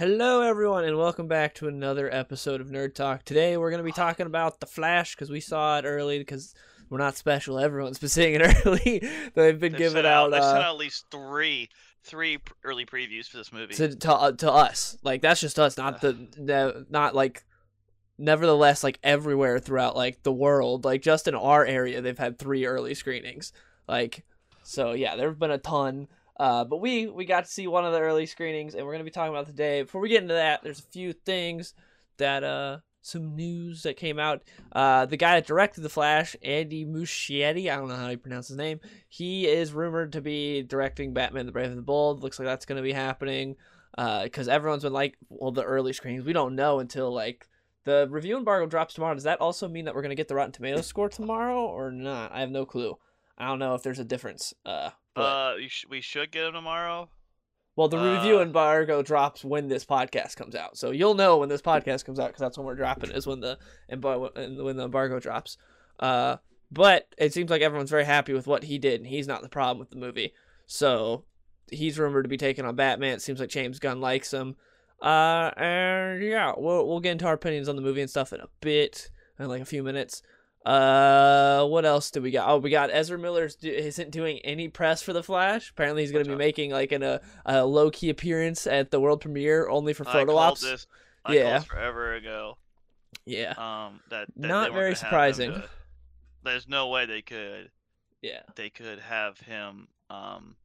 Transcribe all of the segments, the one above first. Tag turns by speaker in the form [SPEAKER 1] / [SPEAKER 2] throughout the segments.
[SPEAKER 1] Hello, everyone, and welcome back to another episode of Nerd Talk. Today, we're going to be talking about The Flash because we saw it early because we're not special. Everyone's been seeing it early. They've been
[SPEAKER 2] They've
[SPEAKER 1] giving out,
[SPEAKER 2] They've sent
[SPEAKER 1] uh,
[SPEAKER 2] out at least three, three early previews for this movie.
[SPEAKER 1] to, to, uh, to us. Like, that's just us, not the, the, not like, nevertheless, like everywhere throughout, like, the world. Like, just in our area, they've had three early screenings. Like, so yeah, there have been a ton. Uh, but we we got to see one of the early screenings, and we're gonna be talking about today. Before we get into that, there's a few things that uh some news that came out. Uh, the guy that directed the Flash, Andy Muschietti, I don't know how you pronounce his name. He is rumored to be directing Batman: The Brave and the Bold. Looks like that's gonna be happening. Uh, because everyone's been like, well, the early screenings. We don't know until like the review embargo drops tomorrow. Does that also mean that we're gonna get the Rotten Tomatoes score tomorrow or not? I have no clue. I don't know if there's a difference. Uh, but
[SPEAKER 2] uh, you sh- we should get them tomorrow.
[SPEAKER 1] well, the review
[SPEAKER 2] uh,
[SPEAKER 1] embargo drops when this podcast comes out, so you'll know when this podcast comes out because that's when we're dropping. Is when the embargo when the embargo drops. Uh, but it seems like everyone's very happy with what he did, and he's not the problem with the movie. So he's rumored to be taking on Batman. It seems like James Gunn likes him. Uh, and yeah, we'll we'll get into our opinions on the movie and stuff in a bit, in like a few minutes. Uh, what else do we got? Oh, we got Ezra Miller's do- isn't doing any press for the Flash. Apparently, he's gonna be making like an, a a low key appearance at the world premiere only for photo
[SPEAKER 2] called
[SPEAKER 1] ops.
[SPEAKER 2] this. I
[SPEAKER 1] Yeah.
[SPEAKER 2] forever ago.
[SPEAKER 1] Yeah,
[SPEAKER 2] Um, that, that
[SPEAKER 1] Not very surprising.
[SPEAKER 2] There's no way they could.
[SPEAKER 1] yeah.
[SPEAKER 2] They could have him. Um.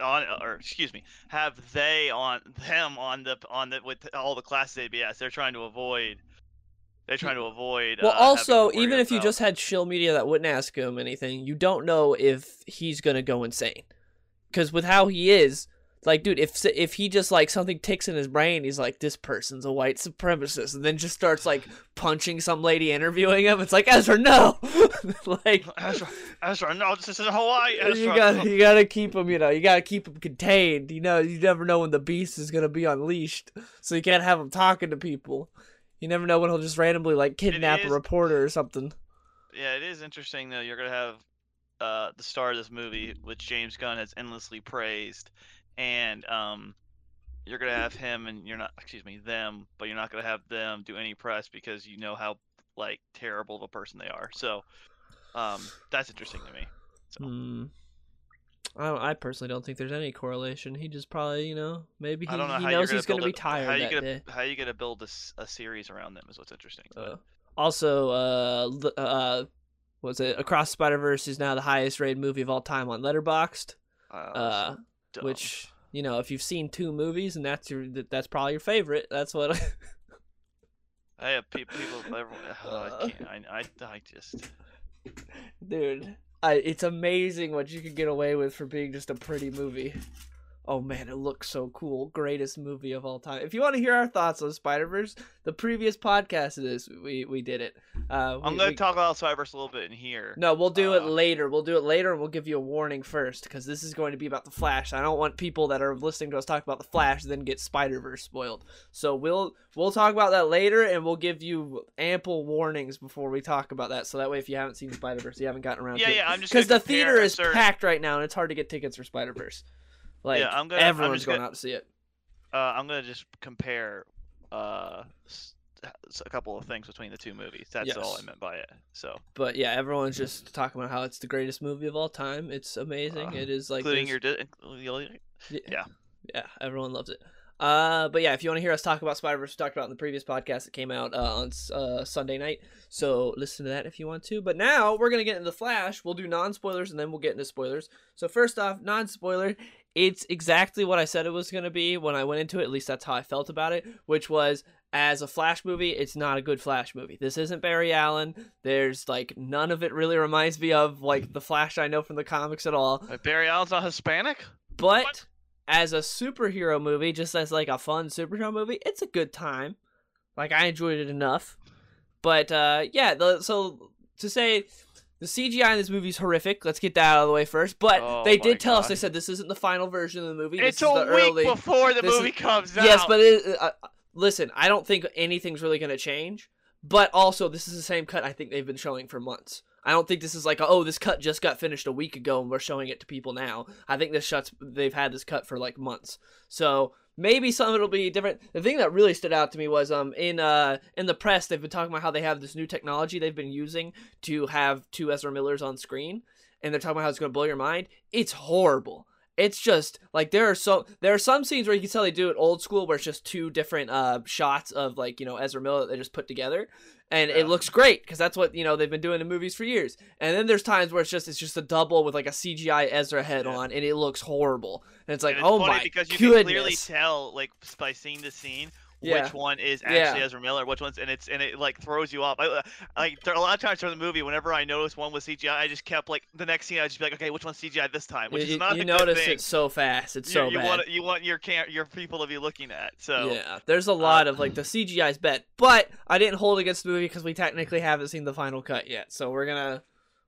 [SPEAKER 2] On or excuse me, have they on them on the on the with all the classes ABS? They're trying to avoid. They're trying to avoid.
[SPEAKER 1] Well,
[SPEAKER 2] uh,
[SPEAKER 1] also, even if you just had shill media that wouldn't ask him anything, you don't know if he's gonna go insane. Because with how he is, like, dude, if if he just like something ticks in his brain, he's like, this person's a white supremacist, and then just starts like punching some lady interviewing him. It's like Ezra, no, like.
[SPEAKER 2] Ezra, Ezra, no, this is Hawaii. Ezra.
[SPEAKER 1] You got you gotta keep him, you know. You gotta keep him contained. You know, you never know when the beast is gonna be unleashed, so you can't have him talking to people. You never know when he'll just randomly like kidnap a reporter or something.
[SPEAKER 2] Yeah, it is interesting though. You're gonna have uh, the star of this movie, which James Gunn has endlessly praised, and um, you're gonna have him, and you're not, excuse me, them, but you're not gonna have them do any press because you know how like terrible of a person they are. So, um, that's interesting to me. So,
[SPEAKER 1] Hmm. I, I personally don't think there's any correlation. He just probably, you know, maybe he,
[SPEAKER 2] know
[SPEAKER 1] he knows he's
[SPEAKER 2] gonna
[SPEAKER 1] gonna be tired
[SPEAKER 2] how you gonna how you gonna build a series around them is what's interesting.
[SPEAKER 1] Uh, also, uh, l- uh, was it Across Spider Verse is now the highest rated movie of all time on Letterboxd.
[SPEAKER 2] uh,
[SPEAKER 1] Uh, which you know, if you've seen two movies and that's your that- that's probably your favorite. That's what.
[SPEAKER 2] I have pe- people. Everyone,
[SPEAKER 1] Uh.
[SPEAKER 2] I can't. I, I, I just.
[SPEAKER 1] Dude, I, it's amazing what you can get away with for being just a pretty movie. Oh man, it looks so cool. Greatest movie of all time. If you want to hear our thoughts on Spider Verse, the previous podcast of this, we we did it. Uh,
[SPEAKER 2] I'm gonna talk about Spider Verse a little bit in here.
[SPEAKER 1] No, we'll do it
[SPEAKER 2] uh,
[SPEAKER 1] later. We'll do it later, and we'll give you a warning first because this is going to be about the Flash. I don't want people that are listening to us talk about the Flash then get Spider Verse spoiled. So we'll we'll talk about that later, and we'll give you ample warnings before we talk about that. So that way, if you haven't seen Spider Verse, you haven't gotten around
[SPEAKER 2] Yeah,
[SPEAKER 1] to it.
[SPEAKER 2] yeah. I'm just
[SPEAKER 1] because the theater is
[SPEAKER 2] certain-
[SPEAKER 1] packed right now, and it's hard to get tickets for Spider Verse. Like
[SPEAKER 2] I'm gonna- I'm
[SPEAKER 1] everyone's
[SPEAKER 2] just
[SPEAKER 1] going
[SPEAKER 2] gonna-
[SPEAKER 1] out to see it.
[SPEAKER 2] Uh, I'm gonna just compare uh, a couple of things between the two movies. That's all I meant by it. So,
[SPEAKER 1] But yeah, everyone's just talking about how it's the greatest movie of all time. It's amazing.
[SPEAKER 2] Uh,
[SPEAKER 1] it is like
[SPEAKER 2] including your, di-
[SPEAKER 1] Yeah.
[SPEAKER 2] Yeah.
[SPEAKER 1] Yeah, everyone loves it. Uh, but yeah, if you want to hear us talk about Spider Verse, we talked about in the previous podcast that came out uh, on uh, Sunday night. So listen to that if you want to. But now we're gonna get into the Flash. We'll do non spoilers and then we'll get into spoilers. So first off, non spoiler. It's exactly what I said it was gonna be when I went into it. At least that's how I felt about it. Which was as a Flash movie, it's not a good Flash movie. This isn't Barry Allen. There's like none of it really reminds me of like the Flash I know from the comics at all.
[SPEAKER 2] Uh, Barry Allen's not Hispanic.
[SPEAKER 1] But
[SPEAKER 2] What?
[SPEAKER 1] as a superhero movie, just as like a fun superhero movie, it's a good time. Like I enjoyed it enough. But uh yeah, the, so to say the CGI in this movie is horrific. Let's get that out of the way first. But
[SPEAKER 2] Oh
[SPEAKER 1] they did tell us they said this isn't the final version of the movie.
[SPEAKER 2] It's
[SPEAKER 1] this
[SPEAKER 2] a week
[SPEAKER 1] early.
[SPEAKER 2] before the
[SPEAKER 1] this is-
[SPEAKER 2] movie comes out.
[SPEAKER 1] Yes, but it, uh, uh, listen, I don't think anything's really going to change. But also, this is the same cut I think they've been showing for months. I don't think this is like, oh, this cut just got finished a week ago and we're showing it to people now. I think this shot's they've had this cut for like months. So maybe some of it'll be different. The thing that really stood out to me was um in uh in the press they've been talking about how they have this new technology they've been using to have two Ezra Millers on screen, and they're talking about how it's going to blow your mind. It's horrible. It's just like there are so there are some scenes where you can tell they do it old school where it's just two different uh shots of like you know Ezra Miller that they just put together, and
[SPEAKER 2] Yeah.
[SPEAKER 1] it looks great because that's what you know they've been doing in movies for years. And then there's times where it's just it's just a double with like a CGI Ezra head
[SPEAKER 2] Yeah.
[SPEAKER 1] on, and it looks horrible. And it's like,
[SPEAKER 2] And it's
[SPEAKER 1] oh my
[SPEAKER 2] because you
[SPEAKER 1] goodness.
[SPEAKER 2] can clearly tell, like by seeing the scene,
[SPEAKER 1] Yeah.
[SPEAKER 2] which one is
[SPEAKER 1] Yeah.
[SPEAKER 2] actually Ezra Miller, which one's, and it's and it like throws you off. I, uh, like there are a lot of times during the movie, whenever I noticed one was CGI, I just kept like the next scene, I just be like, okay, which one's CGI this time? Which
[SPEAKER 1] you,
[SPEAKER 2] is not
[SPEAKER 1] you notice it so fast. It's
[SPEAKER 2] you,
[SPEAKER 1] so
[SPEAKER 2] you
[SPEAKER 1] bad.
[SPEAKER 2] want you want your cam- your people to be looking at. So
[SPEAKER 1] Yeah, there's a uh, lot of like the CGI's bad, but I didn't hold against the movie because we technically haven't seen the final cut yet. So we're gonna,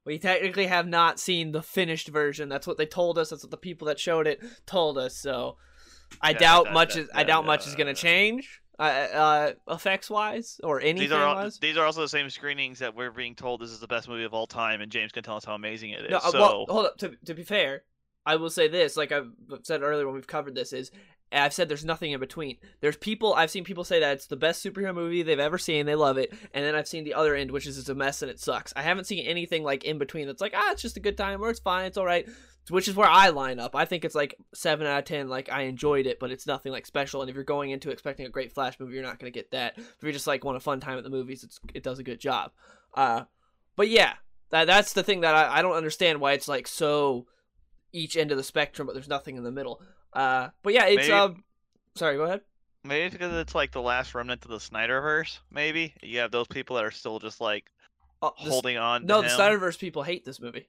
[SPEAKER 1] we technically have not seen the finished version. That's what they told us. That's what the people that showed it told us. So I
[SPEAKER 2] Yeah,
[SPEAKER 1] doubt
[SPEAKER 2] that-
[SPEAKER 1] much
[SPEAKER 2] that-
[SPEAKER 1] is I
[SPEAKER 2] that-
[SPEAKER 1] doubt much is
[SPEAKER 2] uh,
[SPEAKER 1] gonna change, uh, uh effects wise or anything
[SPEAKER 2] these are all,
[SPEAKER 1] wise.
[SPEAKER 2] these are also the same screenings that we're being told this is the best movie of all time, and James Gunn tell us how amazing it is.
[SPEAKER 1] No, uh,
[SPEAKER 2] so
[SPEAKER 1] well, hold up. To, to be fair, I will say this, like I've said earlier when we've covered this, is I've said there's nothing in between. There's people I've seen people say that it's the best superhero movie they've ever seen, they love it, and then I've seen the other end, which is it's a mess and it sucks. I haven't seen anything like in between that's like ah, it's just a good time or it's fine, it's all right. Which is where I line up. I think it's like seven out of ten. Like I enjoyed it, but it's nothing like special. And if you're going into expecting a great Flash movie, you're not going to get that. If you're just like want a fun time at the movies, it's it does a good job. Uh, but yeah, that that's the thing that I, I don't understand why it's like so each end of the spectrum, but there's nothing in the middle. Uh, but yeah, it's
[SPEAKER 2] Maybe-
[SPEAKER 1] um, sorry, go ahead.
[SPEAKER 2] maybe it's because it's like the last remnant of the Snyderverse. Maybe you have those people that are still just like
[SPEAKER 1] the,
[SPEAKER 2] holding on.
[SPEAKER 1] no,
[SPEAKER 2] to
[SPEAKER 1] the. Snyderverse people hate this movie.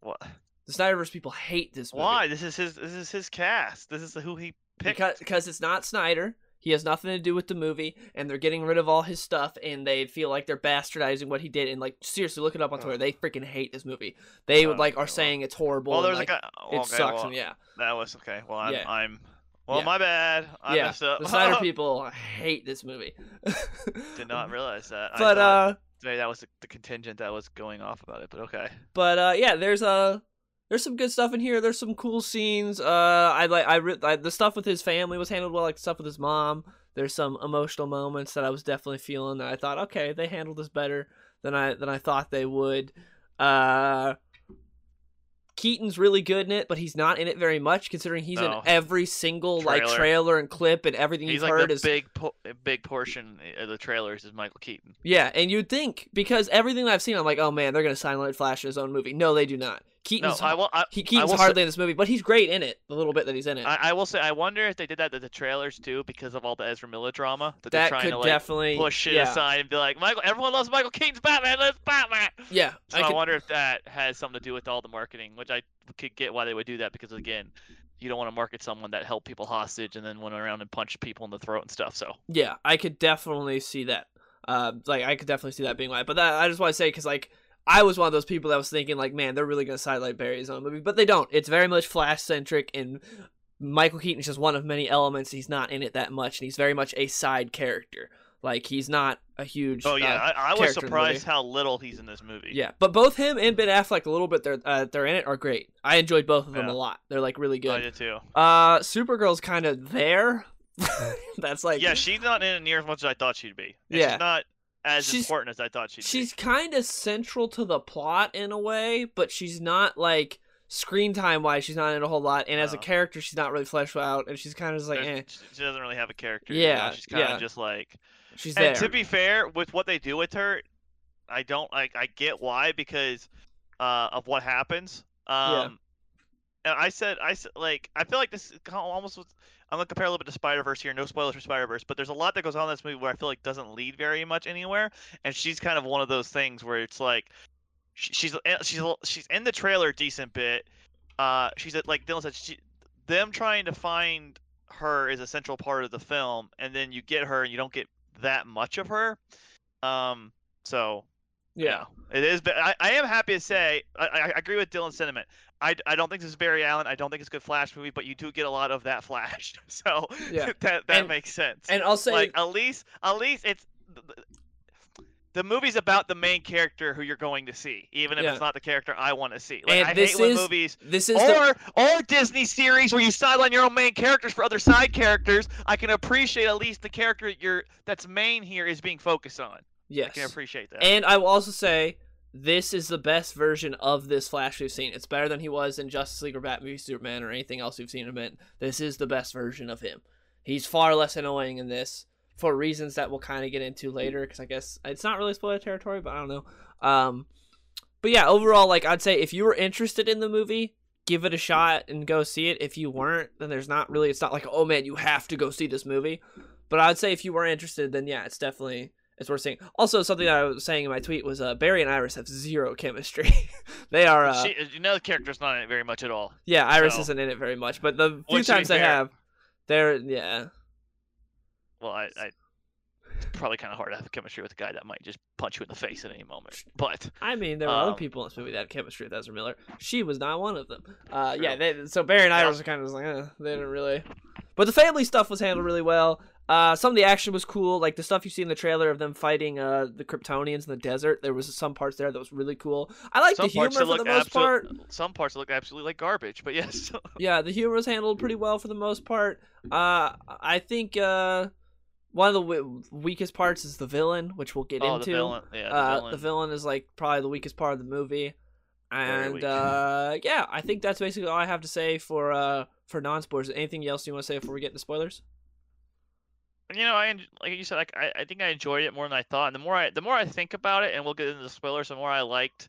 [SPEAKER 2] What?
[SPEAKER 1] The Snyderverse people hate this movie.
[SPEAKER 2] Why? This is his. This is his cast. This is who he picked.
[SPEAKER 1] Because because it's not Snyder. He has nothing to do with the movie, and they're getting rid of all his stuff, and they feel like they're bastardizing what he did. And like seriously, look it up on Twitter. They freaking hate this movie. They would
[SPEAKER 2] Oh,
[SPEAKER 1] like
[SPEAKER 2] okay,
[SPEAKER 1] are
[SPEAKER 2] well-
[SPEAKER 1] saying it's horrible.
[SPEAKER 2] well,
[SPEAKER 1] and,
[SPEAKER 2] there's
[SPEAKER 1] like,
[SPEAKER 2] a guy.
[SPEAKER 1] it
[SPEAKER 2] okay,
[SPEAKER 1] sucks.
[SPEAKER 2] well,
[SPEAKER 1] and yeah,
[SPEAKER 2] That was okay. Well, I'm.
[SPEAKER 1] Yeah.
[SPEAKER 2] I'm well,
[SPEAKER 1] Yeah.
[SPEAKER 2] my bad. I
[SPEAKER 1] yeah.
[SPEAKER 2] messed up.
[SPEAKER 1] The Snyder people hate this movie.
[SPEAKER 2] Did not realize that.
[SPEAKER 1] But uh,
[SPEAKER 2] maybe that was the, the contingent that was going off about it. But okay.
[SPEAKER 1] but uh, yeah, there's uh there's some good stuff in here. There's some cool scenes. Uh, I like I, re- I the stuff with his family was handled well. Like the stuff with his mom. There's some emotional moments that I was definitely feeling. That I thought, okay, they handled this better than I than I thought they would. Uh, Keaton's really good in it, but he's not in it very much, considering he's
[SPEAKER 2] No.
[SPEAKER 1] in every single like
[SPEAKER 2] Trailer.
[SPEAKER 1] trailer and clip and everything
[SPEAKER 2] He's
[SPEAKER 1] you've
[SPEAKER 2] like
[SPEAKER 1] heard
[SPEAKER 2] the
[SPEAKER 1] is
[SPEAKER 2] big, po- big portion of the trailers is Michael Keaton.
[SPEAKER 1] Yeah, and you'd think because everything that I've seen, I'm like, oh man, they're gonna silent Flash in his own movie. No, they do not.
[SPEAKER 2] No,
[SPEAKER 1] Keaton's
[SPEAKER 2] I will. I,
[SPEAKER 1] he,
[SPEAKER 2] I
[SPEAKER 1] Keaton's
[SPEAKER 2] say-
[SPEAKER 1] hardly in this movie, but he's great in it. The little bit that he's in it.
[SPEAKER 2] I, I will say, I wonder if they did that to the trailers too, because of all the Ezra Miller drama that, they're trying
[SPEAKER 1] could
[SPEAKER 2] to like
[SPEAKER 1] definitely
[SPEAKER 2] push it
[SPEAKER 1] yeah,
[SPEAKER 2] aside and be like, Michael, everyone loves Michael Keaton's Batman. Let's Batman.
[SPEAKER 1] Yeah,
[SPEAKER 2] So
[SPEAKER 1] I
[SPEAKER 2] I,
[SPEAKER 1] could,
[SPEAKER 2] wonder if that has something to do with all the marketing, which I could get why they would do that because again, you don't want to market someone that held people hostage and then went around and punched people in the throat and stuff. So
[SPEAKER 1] yeah, I could definitely see that. Uh, like I could definitely see that being why. But that I just want to say because like I was one of those people that was thinking like, man, they're really gonna sidelight Barry's own movie, but they don't. It's very much Flash centric, and Michael Keaton's just one of many elements. He's not in it that much, and he's very much a side character. Like he's not a huge.
[SPEAKER 2] oh yeah,
[SPEAKER 1] uh,
[SPEAKER 2] I, I was
[SPEAKER 1] character in the
[SPEAKER 2] surprised how little he's in this movie.
[SPEAKER 1] Yeah, but both him and Ben Affleck, a little bit they're uh, they're in it are great. I enjoyed both of them
[SPEAKER 2] Yeah.
[SPEAKER 1] a lot. They're like really good.
[SPEAKER 2] I did too.
[SPEAKER 1] Uh, Supergirl's kind of there. That's like
[SPEAKER 2] yeah, she's not in it near as much as I thought she'd be. And
[SPEAKER 1] Yeah.
[SPEAKER 2] she's not as
[SPEAKER 1] She's-
[SPEAKER 2] important as I thought she'd
[SPEAKER 1] she's kind of central to the plot in a way, but she's not like screen time wise. She's not in a whole lot, and as a character, she's not really fleshed out, and she's kind of just like, eh,
[SPEAKER 2] She doesn't really have a character. you know,
[SPEAKER 1] Yeah,
[SPEAKER 2] she's kind of
[SPEAKER 1] yeah.
[SPEAKER 2] just like.
[SPEAKER 1] she's there.
[SPEAKER 2] And to be fair, with what they do with her, I don't like. I get why because uh, of what happens. Um, And I said, I said, like, I feel like this is almost. Was, I'm gonna compare a little bit to Spider Verse here. No spoilers for Spider Verse, but there's a lot that goes on in this movie where I feel like doesn't lead very much anywhere. And she's kind of one of those things where it's like, she's eh, she's she's in the trailer a decent bit. Uh, she's at, like Dylan said, she, them trying to find her is a central part of the film, and then you get her and you don't get that much of her. Um, so
[SPEAKER 1] yeah,
[SPEAKER 2] it is. But I, I am happy to say I, I agree with Dylan's sentiment. I, I don't think this is Barry Allen. I don't think it's a good Flash movie, but you do get a lot of that Flash. So
[SPEAKER 1] Yeah.
[SPEAKER 2] that that
[SPEAKER 1] And-
[SPEAKER 2] makes sense.
[SPEAKER 1] and I'll say
[SPEAKER 2] like at least at least it's the movie's about the main character who you're going to see, even if
[SPEAKER 1] Yeah.
[SPEAKER 2] it's not the character I want to see. Like
[SPEAKER 1] And
[SPEAKER 2] I
[SPEAKER 1] this
[SPEAKER 2] hate when
[SPEAKER 1] is-
[SPEAKER 2] movies
[SPEAKER 1] This is the
[SPEAKER 2] or or Disney series where you sideline your own main characters for other side characters. I can appreciate at least the character you're that's main here is being focused on.
[SPEAKER 1] Yes, I
[SPEAKER 2] can appreciate that.
[SPEAKER 1] And I will also say this is the best version of this Flash we've seen. It's better than he was in Justice League or Batman v Superman or anything else we've seen him in. This is the best version of him. He's far less annoying in this for reasons that we'll kind of get into later because I guess it's not really spoiler territory, but I don't know. Um, but yeah, overall, like I'd say if you were interested in the movie, give it a shot and go see it. If you weren't, then there's not really. It's not like oh man, you have to go see this movie. But I'd say if you were interested, then yeah, it's definitely it's worth seeing. Also, something that I was saying in my tweet was uh, Barry and Iris have zero chemistry. they are, uh,
[SPEAKER 2] she, you know, the character's not in it very much at all.
[SPEAKER 1] yeah, Iris
[SPEAKER 2] so-
[SPEAKER 1] isn't in it very much, but the few times they
[SPEAKER 2] fair-
[SPEAKER 1] have, they're yeah,
[SPEAKER 2] Well, I, I it's probably kind of hard to have chemistry with a guy that might just punch you in the face at any moment. But
[SPEAKER 1] I mean, there were other
[SPEAKER 2] Um,
[SPEAKER 1] people in this movie that had chemistry with Ezra Miller. She was not one of them. Uh, yeah, they, so Barry and
[SPEAKER 2] Yeah.
[SPEAKER 1] Iris are kind of just like, eh, they didn't really. But the family stuff was handled really well. Uh, some of the action was cool, like the stuff you see in the trailer of them fighting uh, the Kryptonians in the desert. There was some parts there that was really cool. I like the humor for the most part.
[SPEAKER 2] some parts look absolutely like garbage. But yes,
[SPEAKER 1] Yeah, the humor was handled pretty well for the most part. Uh, I think uh, one of the w- weakest parts is the villain, which we'll get
[SPEAKER 2] oh,
[SPEAKER 1] into.
[SPEAKER 2] the villain, yeah, the
[SPEAKER 1] uh,
[SPEAKER 2] villain.
[SPEAKER 1] the villain is like probably the weakest part of the movie, and uh, yeah, I think that's basically all I have to say for uh for non spoilers. Anything else you want to say before we get into spoilers?
[SPEAKER 2] You know, I like you said, like, I I think I enjoyed it more than I thought. And the more I the more I think about it, and we'll get into the spoilers, the more I liked,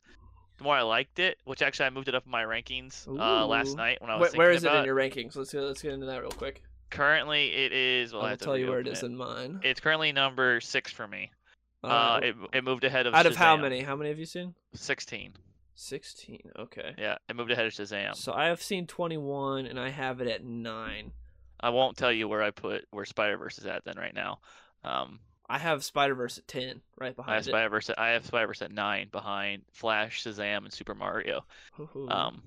[SPEAKER 2] the more I liked it. Which actually I moved it up in my rankings uh, last night when I was
[SPEAKER 1] where
[SPEAKER 2] thinking
[SPEAKER 1] is it in your rankings? Let's get, let's get into that real quick.
[SPEAKER 2] Currently, it is. Well,
[SPEAKER 1] I'll tell you where it in mine.
[SPEAKER 2] It's currently number six for me. Uh,
[SPEAKER 1] Uh,
[SPEAKER 2] it, it moved ahead of
[SPEAKER 1] out of how many? How many have you seen?
[SPEAKER 2] Sixteen.
[SPEAKER 1] Sixteen. Okay.
[SPEAKER 2] Yeah, it moved ahead of Shazam.
[SPEAKER 1] So I have seen twenty one, and I have it at nine.
[SPEAKER 2] I won't tell you where I put where Spider Verse is at then right now. Um,
[SPEAKER 1] I have Spider Verse at ten, right behind.
[SPEAKER 2] I have. Spider Verse. I have Spider Verse at nine behind Flash, Shazam, and Super Mario.
[SPEAKER 1] Hoo-hoo.
[SPEAKER 2] Um,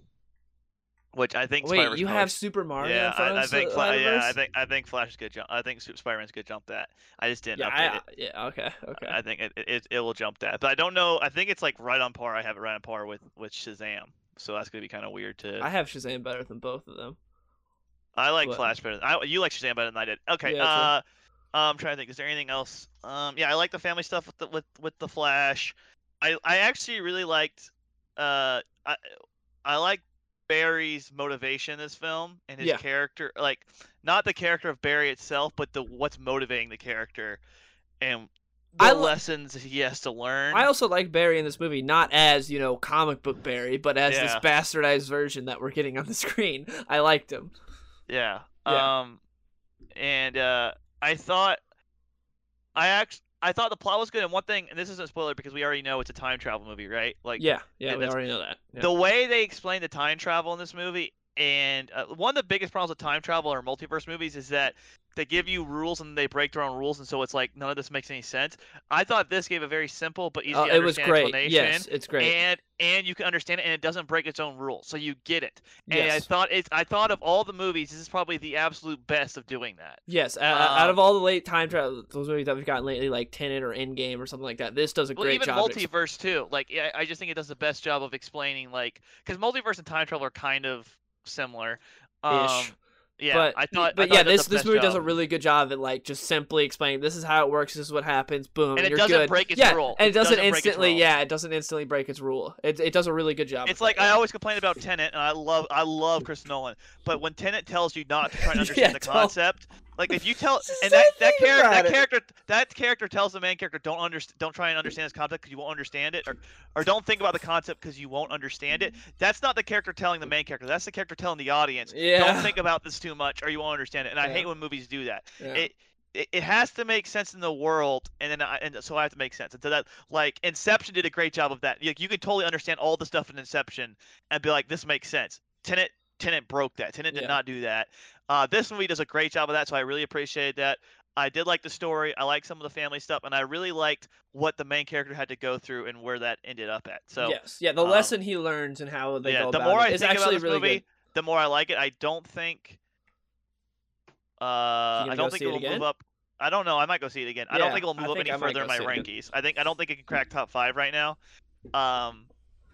[SPEAKER 2] which I think.
[SPEAKER 1] Wait,
[SPEAKER 2] Spider-Verse
[SPEAKER 1] you
[SPEAKER 2] probably-
[SPEAKER 1] have Super Mario
[SPEAKER 2] Yeah,
[SPEAKER 1] in front
[SPEAKER 2] I, I think. Fla- yeah, I think. I think Flash is good. Jump. I think Spider Man's good. Jump that. I just didn't
[SPEAKER 1] Yeah,
[SPEAKER 2] update
[SPEAKER 1] I,
[SPEAKER 2] it.
[SPEAKER 1] yeah, okay, okay.
[SPEAKER 2] I think it, it it will jump that, but I don't know. I think it's like right on par. I have it right on par with with Shazam, so that's gonna be kind of weird to.
[SPEAKER 1] I have Shazam better than both of them.
[SPEAKER 2] I like
[SPEAKER 1] But-
[SPEAKER 2] Flash better. I, you like Shazam better than I did. Okay.
[SPEAKER 1] Yeah,
[SPEAKER 2] uh, I'm trying to think. Is there anything else? Um, yeah, I like the family stuff with the with with the Flash. I I actually really liked. Uh, I I like Barry's motivation in this film and his
[SPEAKER 1] Yeah.
[SPEAKER 2] character. Like not the character of Barry itself, but the what's motivating the character, and the
[SPEAKER 1] I
[SPEAKER 2] lessons he has to learn.
[SPEAKER 1] I also like Barry in this movie, not as you know comic book Barry, but as this bastardized version that we're getting on the screen. I liked him.
[SPEAKER 2] Yeah.
[SPEAKER 1] Yeah.
[SPEAKER 2] Um, and uh, I thought, I actually, I thought the plot was good. And one thing, and this isn't a spoiler because we already know it's a time travel movie, right? Like,
[SPEAKER 1] Yeah, yeah, we already know that. Yeah.
[SPEAKER 2] the way they explain the time travel in this movie, and uh, one of the biggest problems with time travel or multiverse movies is that they give you rules and they break their own rules, and so it's like none of this makes any sense. I thought this gave a very simple but easy to
[SPEAKER 1] it was great.
[SPEAKER 2] explanation.
[SPEAKER 1] Yes, it's great.
[SPEAKER 2] And and you can understand it, and it doesn't break its own rules, so you get it. And I thought it's I thought of all the movies, this is probably the absolute best of doing that.
[SPEAKER 1] yes. Uh, out
[SPEAKER 2] um,
[SPEAKER 1] of all the late time travel, those movies that we've gotten lately, like Tenet or Endgame or something like that, this does a
[SPEAKER 2] Well,
[SPEAKER 1] great
[SPEAKER 2] even
[SPEAKER 1] job. ex-
[SPEAKER 2] multiverse too. Like I just think it does the best job of explaining like because multiverse and time travel are kind of similar. Um,
[SPEAKER 1] Ish.
[SPEAKER 2] yeah,
[SPEAKER 1] but
[SPEAKER 2] I thought.
[SPEAKER 1] but
[SPEAKER 2] I thought
[SPEAKER 1] yeah, this this movie does a really good job at like just simply explaining this is how it works, this is what happens, boom,
[SPEAKER 2] And it
[SPEAKER 1] you're
[SPEAKER 2] doesn't
[SPEAKER 1] good.
[SPEAKER 2] break its
[SPEAKER 1] yeah,
[SPEAKER 2] rule.
[SPEAKER 1] and it
[SPEAKER 2] It
[SPEAKER 1] doesn't,
[SPEAKER 2] doesn't
[SPEAKER 1] instantly. Yeah, it doesn't instantly break its rule. It it does a really good job.
[SPEAKER 2] It's like
[SPEAKER 1] that,
[SPEAKER 2] I always complain about Tenet, and I love I love Chris Nolan, but when Tenet tells you not to try and
[SPEAKER 1] Yeah,
[SPEAKER 2] understand the
[SPEAKER 1] don't-
[SPEAKER 2] concept, like if you tell and that
[SPEAKER 1] same
[SPEAKER 2] that character that
[SPEAKER 1] it.
[SPEAKER 2] character that character tells the main character don't understand don't try and understand this concept because you won't understand it or or don't think about the concept because you won't understand it. That's not the character telling the main character. That's the character telling the audience.
[SPEAKER 1] Yeah.
[SPEAKER 2] Don't think about this too much or you won't understand it. And I
[SPEAKER 1] Yeah.
[SPEAKER 2] hate when movies do that.
[SPEAKER 1] Yeah.
[SPEAKER 2] It, it it has to make sense in the world, and then I, and so I have to make sense. And so that like Inception did a great job of that. Like you can totally understand all the stuff in Inception and be like, this makes sense. Tenet Tenet broke that. Tenet did
[SPEAKER 1] Yeah.
[SPEAKER 2] not do that. Uh, this movie does a great job of that, so I really appreciate that. I did like the story. I like some of the family stuff, and I really liked what the main character had to go through and where that ended up at. So
[SPEAKER 1] yes, yeah, the
[SPEAKER 2] um,
[SPEAKER 1] lesson he learns and how they
[SPEAKER 2] yeah,
[SPEAKER 1] go
[SPEAKER 2] the
[SPEAKER 1] about
[SPEAKER 2] more
[SPEAKER 1] it
[SPEAKER 2] I
[SPEAKER 1] is
[SPEAKER 2] think
[SPEAKER 1] actually
[SPEAKER 2] about this
[SPEAKER 1] really
[SPEAKER 2] movie,
[SPEAKER 1] good.
[SPEAKER 2] the more I like it. I don't think. Uh, I don't think it
[SPEAKER 1] it
[SPEAKER 2] move up. I don't know. I might go see it again. I don't think it'll move up any
[SPEAKER 1] I
[SPEAKER 2] further in my
[SPEAKER 1] it
[SPEAKER 2] rankings. I think I don't think it can crack top five right now. Um,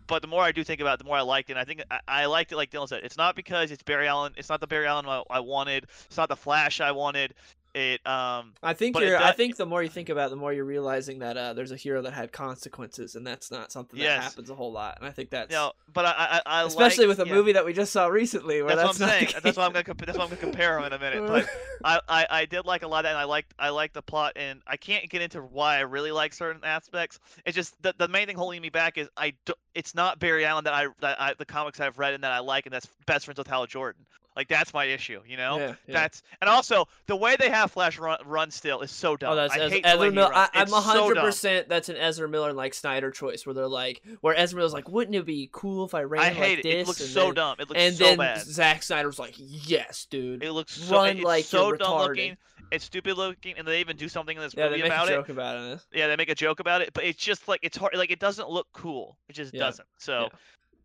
[SPEAKER 2] but the more I do think about it, the more I liked it. And I think I, I liked it like Dylan said. It's not because it's Barry Allen. It's not the Barry Allen I, I wanted. It's not the Flash I wanted. It um
[SPEAKER 1] I think you're. I think the more you think about, it, the more you're realizing that uh, there's a hero that had consequences, and that's not something that
[SPEAKER 2] Yes.
[SPEAKER 1] happens a whole lot. And I think that's
[SPEAKER 2] know, but I I, I
[SPEAKER 1] especially
[SPEAKER 2] like-
[SPEAKER 1] with a
[SPEAKER 2] yeah.
[SPEAKER 1] movie that we just saw recently, where
[SPEAKER 2] That's,
[SPEAKER 1] that's,
[SPEAKER 2] what I'm saying. That's why I'm gonna compa- that's why I'm gonna compare them in a minute. But I, I, I did like a lot of that, and I liked I liked the plot, and I can't get into why I really like certain aspects. It's just the, the main thing holding me back is I do, it's not Barry Allen that I that I the comics I've read and that I like, and that's best friends with Hal Jordan. Like that's my issue, you know.
[SPEAKER 1] Yeah, yeah.
[SPEAKER 2] That's and also the way they have Flash run, run still is so dumb.
[SPEAKER 1] Oh, that's
[SPEAKER 2] I
[SPEAKER 1] Ez-
[SPEAKER 2] hate
[SPEAKER 1] Ezra Miller. I, I'm
[SPEAKER 2] It's
[SPEAKER 1] hundred percent. That's an Ezra Miller and like Snyder choice, where they're like, where Ezra Miller's like, wouldn't it be cool if I ran
[SPEAKER 2] I
[SPEAKER 1] like
[SPEAKER 2] hate
[SPEAKER 1] this?
[SPEAKER 2] it. It looks
[SPEAKER 1] and
[SPEAKER 2] so
[SPEAKER 1] then,
[SPEAKER 2] dumb. It looks so bad.
[SPEAKER 1] And
[SPEAKER 2] so
[SPEAKER 1] then
[SPEAKER 2] bad.
[SPEAKER 1] Zack Snyder's like, yes, dude.
[SPEAKER 2] It looks so
[SPEAKER 1] run
[SPEAKER 2] it's
[SPEAKER 1] like
[SPEAKER 2] so dumb
[SPEAKER 1] retarded.
[SPEAKER 2] looking. It's stupid looking, and they even do something in this
[SPEAKER 1] yeah,
[SPEAKER 2] movie
[SPEAKER 1] they make
[SPEAKER 2] about
[SPEAKER 1] a
[SPEAKER 2] it.
[SPEAKER 1] joke about it.
[SPEAKER 2] Yeah, they make a joke about it, but it's just like it's hard. Like it doesn't look cool. It just doesn't. So,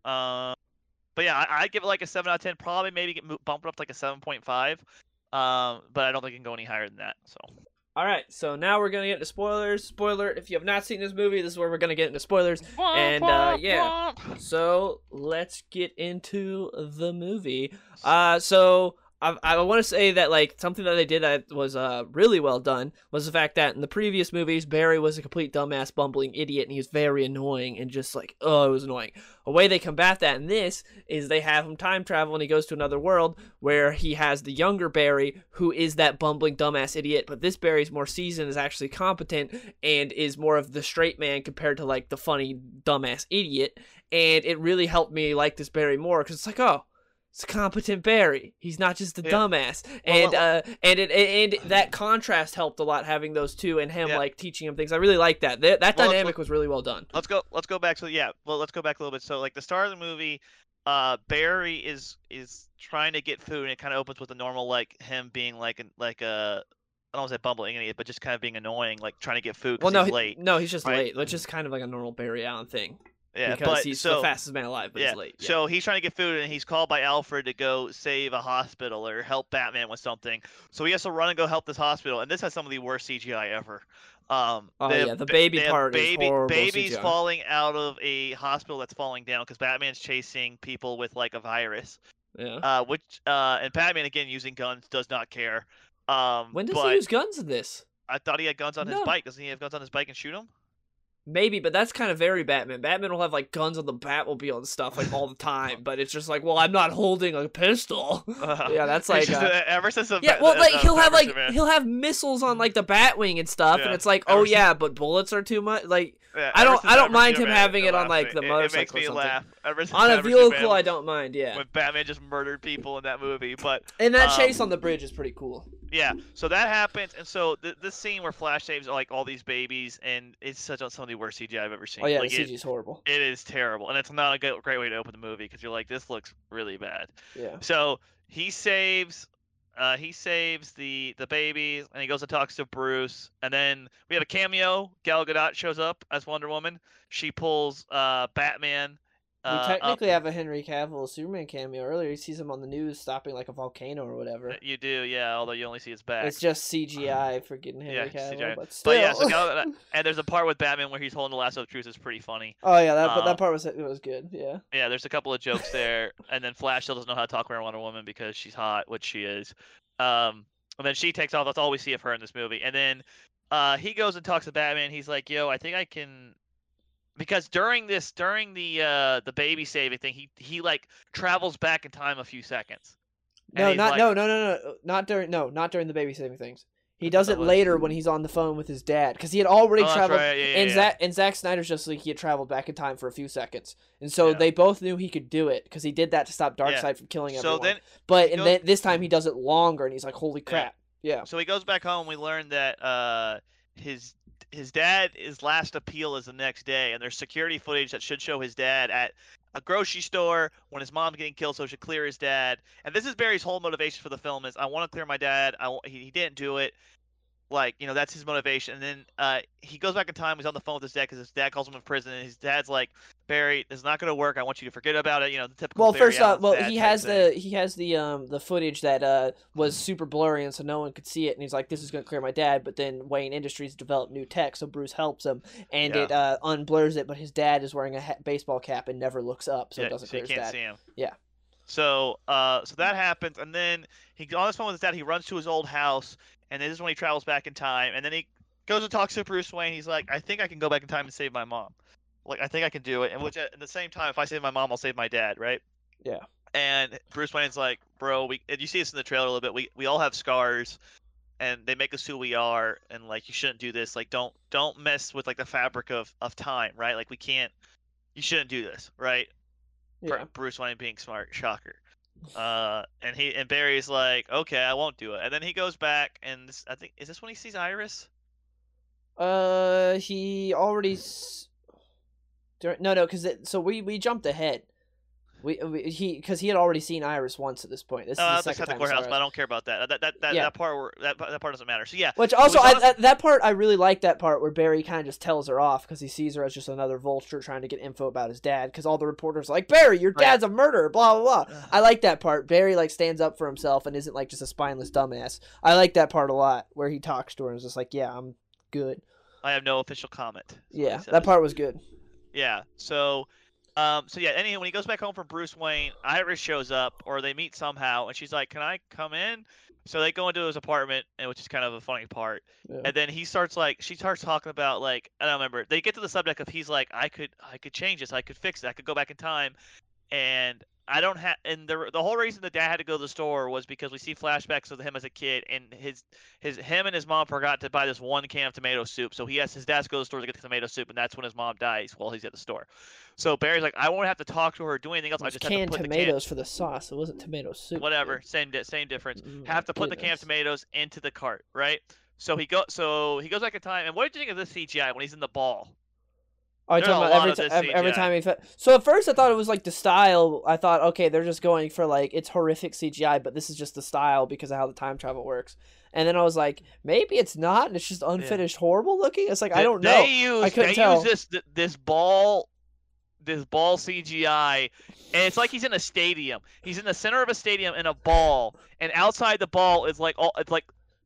[SPEAKER 2] uh, but yeah, I, I'd give it like a seven out of ten. Probably maybe get bumped up to like a seven point five. Um, but I don't think it can go any higher than that. So
[SPEAKER 1] All right, so now we're gonna get into spoilers. Spoiler: If you have not seen this movie, this is where we're gonna get into spoilers. And, uh, yeah. So let's get into the movie. Uh, so I, I want to say that like something that they did that was uh really well done was the fact that in the previous movies Barry was a complete dumbass bumbling idiot and he was very annoying and just like oh it was annoying. A way they combat that in this is they have him time travel and he goes to another world where he has the younger Barry who is that bumbling dumbass idiot, but this Barry's more seasoned, is actually competent and is more of the straight man compared to like the funny dumbass idiot. And it really helped me like this Barry more because it's like oh it's a competent Barry. He's not just a
[SPEAKER 2] Yeah.
[SPEAKER 1] dumbass. And
[SPEAKER 2] well-
[SPEAKER 1] uh and it and that contrast helped a lot having those two and him
[SPEAKER 2] Yeah.
[SPEAKER 1] like teaching him things. I really like that. That, that
[SPEAKER 2] Well,
[SPEAKER 1] dynamic was really well done.
[SPEAKER 2] let's go. Let's go back. So yeah, well, let's go back a little bit. So like the start of the movie, uh, Barry is is trying to get food, and it kind of opens with the normal like him being like an like a. I don't want to say bumbling idiot, but just kind of being annoying, like trying to get food
[SPEAKER 1] Well, no,
[SPEAKER 2] he's
[SPEAKER 1] he-
[SPEAKER 2] late.
[SPEAKER 1] no, he's just
[SPEAKER 2] right?
[SPEAKER 1] late, which is kind of like a normal Barry Allen thing
[SPEAKER 2] Yeah,
[SPEAKER 1] because
[SPEAKER 2] but
[SPEAKER 1] he's
[SPEAKER 2] so
[SPEAKER 1] the fastest man alive, but
[SPEAKER 2] yeah,
[SPEAKER 1] he's late. Yeah.
[SPEAKER 2] so he's trying to get food, and he's called by Alfred to go save a hospital or help Batman with something. So he has to run and go help this hospital, and this has some of the worst CGI ever. Um,
[SPEAKER 1] Oh,
[SPEAKER 2] they
[SPEAKER 1] yeah, the baby part is horrible
[SPEAKER 2] Babies
[SPEAKER 1] CGI.
[SPEAKER 2] falling out of a hospital that's falling down because Batman's chasing people with like a virus.
[SPEAKER 1] yeah.
[SPEAKER 2] Uh, which uh, and Batman again using guns does not care. Um,
[SPEAKER 1] when does
[SPEAKER 2] but
[SPEAKER 1] he use guns in this?
[SPEAKER 2] I thought he had guns on his bike. Doesn't he have guns on his bike and shoot him?
[SPEAKER 1] Maybe, but that's kind of very Batman. Batman will have like guns on the Batmobile and stuff like all the time, but it's just like, well, I'm not holding a pistol. yeah, that's like.
[SPEAKER 2] just,
[SPEAKER 1] uh,
[SPEAKER 2] uh, ever since the
[SPEAKER 1] yeah, well, like he'll have like he'll have missiles on like the Batwing and stuff, and it's like,
[SPEAKER 2] Ever
[SPEAKER 1] oh
[SPEAKER 2] since-
[SPEAKER 1] yeah, but bullets are too much. Like
[SPEAKER 2] Yeah,
[SPEAKER 1] I don't- I don't mind him having it on, like, the
[SPEAKER 2] It- It,
[SPEAKER 1] motorcycle
[SPEAKER 2] makes me laugh. Ever since
[SPEAKER 1] on a vehicle, I don't mind. Yeah,
[SPEAKER 2] When Batman just murdered people in that movie, but
[SPEAKER 1] and that
[SPEAKER 2] um,
[SPEAKER 1] chase on the bridge is pretty cool.
[SPEAKER 2] Yeah, so that happens, and so th- this scene where Flash saves like all these babies, and it's such a, some of the worst CGI I've ever seen.
[SPEAKER 1] Oh yeah,
[SPEAKER 2] like,
[SPEAKER 1] the
[SPEAKER 2] it,
[SPEAKER 1] CG's horrible.
[SPEAKER 2] it is terrible, and it's not a good, great way to open the movie because you're like, this looks really bad.
[SPEAKER 1] Yeah.
[SPEAKER 2] So he saves, uh, he saves the the babies, and he goes and talks to Bruce, and then we have a cameo. Gal Gadot shows up as Wonder Woman. She pulls uh, Batman.
[SPEAKER 1] We
[SPEAKER 2] Uh, up.
[SPEAKER 1] technically have a Henry Cavill Superman cameo earlier. He sees him on the news stopping like a volcano or whatever.
[SPEAKER 2] You do, yeah. Although you only see his back.
[SPEAKER 1] It's just CGI for getting Henry
[SPEAKER 2] Yeah,
[SPEAKER 1] Cavill,
[SPEAKER 2] CGI.
[SPEAKER 1] but still.
[SPEAKER 2] But yeah, so Gadot, and there's a part with Batman where he's holding the lasso of truth is pretty funny.
[SPEAKER 1] oh yeah, that
[SPEAKER 2] uh,
[SPEAKER 1] that part was it was good. Yeah.
[SPEAKER 2] Yeah, there's a couple of jokes there, and then Flash still doesn't know how to talk around Wonder Woman because she's hot, which she is. Um, and then she takes off. That's all we see of her in this movie. And then uh, he goes and talks to Batman. He's like, "Yo, I think I can." Because during this, during the uh, the baby saving thing, he he like travels back in time a few seconds.
[SPEAKER 1] No, not
[SPEAKER 2] like-
[SPEAKER 1] no no no no not during no not during the baby saving things. He does it later when he's on the phone with his dad because he had already
[SPEAKER 2] Oh,
[SPEAKER 1] traveled.
[SPEAKER 2] right, yeah, yeah,
[SPEAKER 1] and
[SPEAKER 2] yeah.
[SPEAKER 1] Zack and Zack Snyder's just like he had traveled back in time for a few seconds, and so
[SPEAKER 2] Yeah.
[SPEAKER 1] they both knew he could do it because he did that to stop
[SPEAKER 2] Yeah.
[SPEAKER 1] Darkseid from killing everyone.
[SPEAKER 2] So then,
[SPEAKER 1] but and
[SPEAKER 2] goes-
[SPEAKER 1] then this time he does it longer, and he's like, "Holy crap!" Yeah.
[SPEAKER 2] So he goes back home. We learn that uh, his his dad his last appeal is the next day, and there's security footage that should show his dad at a grocery store when his mom's getting killed, so it should clear his dad. And this is Barry's whole motivation for the film: is I want to clear my dad. I he, he didn't do it. Like you know that's his motivation. And then uh, he goes back in time. He's on the phone with his dad because his dad calls him in prison, and his dad's like, "Barry, it's not gonna work. I want you to forget about it." You know, the typical.
[SPEAKER 1] Well,
[SPEAKER 2] Barry
[SPEAKER 1] first off, well, he has
[SPEAKER 2] thing.
[SPEAKER 1] the he has the um the footage that uh was super blurry and so no one could see it, and he's like, "This is gonna clear my dad." But then Wayne Industries developed new tech, so Bruce helps him, and
[SPEAKER 2] Yeah.
[SPEAKER 1] it uh unblurs it. But his dad is wearing a ha- baseball cap and never looks up, so
[SPEAKER 2] yeah,
[SPEAKER 1] it doesn't
[SPEAKER 2] so
[SPEAKER 1] clear his
[SPEAKER 2] can't
[SPEAKER 1] dad.
[SPEAKER 2] see him.
[SPEAKER 1] Yeah.
[SPEAKER 2] So, uh, so that happens, and then he on his phone with his dad. He runs to his old house, and this is when he travels back in time. And then he goes and talks to Bruce Wayne. He's like, "I think I can go back in time and save my mom. Like, I think I can do it." And which at the same time, if I save my mom, I'll save my dad, right?
[SPEAKER 1] Yeah.
[SPEAKER 2] And Bruce Wayne's like, "Bro, we." And you see this in the trailer a little bit. We we all have scars. And they make us who we are, and like you shouldn't do this. Like don't don't mess with like the fabric of of time, right? Like we can't. You shouldn't do this, right?
[SPEAKER 1] Yeah.
[SPEAKER 2] Bruce Wayne being smart, shocker. Uh, and he and Barry's like, okay, I won't do it. And then he goes back, and this, I think is this when he sees Iris?
[SPEAKER 1] Uh, he already. S- no, no, because so we we jumped ahead. We, we he because he had already seen Iris once at this point. This
[SPEAKER 2] Uh,
[SPEAKER 1] is the second
[SPEAKER 2] at the
[SPEAKER 1] time
[SPEAKER 2] courthouse, but I don't care about that. That that that,
[SPEAKER 1] Yeah.
[SPEAKER 2] that part where, that that part doesn't matter. So yeah,
[SPEAKER 1] Which also, I, that, that part I really like that part where Barry kind of just tells her off because he sees her as just another vulture trying to get info about his dad. Because all the reporters are like, Barry, your
[SPEAKER 2] Oh,
[SPEAKER 1] dad's a murderer, blah blah blah. I like that part. Barry like stands up for himself and isn't like just a spineless dumbass. I like that part a lot where he talks to her and is just like, yeah, I'm good.
[SPEAKER 2] I have no official comment. is what he
[SPEAKER 1] Yeah, that part was good.
[SPEAKER 2] Yeah. So, um, so yeah. Anyway, when he goes back home from Bruce Wayne, Iris shows up, or they meet somehow, and she's like, "Can I come in?" So they go into his apartment, and which is kind of a funny part.
[SPEAKER 1] Yeah.
[SPEAKER 2] And then he starts like she starts talking about like I don't remember. They get to the subject of he's like I could I could change this. I could fix it. I could go back in time. And I don't have and the the whole reason the dad had to go to the store was because we see flashbacks of him as a kid and his his him and his mom forgot to buy this one can of tomato soup. So he has his dad to go to the store to get the tomato soup and that's when his mom dies while he's at the store. So Barry's like I won't have to talk to her or do anything else. I just have to
[SPEAKER 1] canned
[SPEAKER 2] put
[SPEAKER 1] tomatoes for the sauce. It wasn't tomato soup.
[SPEAKER 2] can whatever, same di- same difference
[SPEAKER 1] Mm,
[SPEAKER 2] have to put the can of tomatoes into the cart, right? So he go so he goes back in time. And what did you think of this CGI when he's in the ball?
[SPEAKER 1] Oh, you're
[SPEAKER 2] a
[SPEAKER 1] talking about every, ev- every
[SPEAKER 2] CGI.
[SPEAKER 1] time he. Fe- so at first I thought it was like the style. I thought, okay, they're just going for like it's horrific CGI, but this is just the style because of how the time travel works. And then I was like, maybe it's not, and it's just unfinished, horrible looking. It's like I don't know.
[SPEAKER 2] They use
[SPEAKER 1] I couldn't
[SPEAKER 2] they
[SPEAKER 1] tell.
[SPEAKER 2] use this this ball this ball CGI and it's like he's in a stadium. He's in the center of a stadium in a ball and outside the ball is like all it's like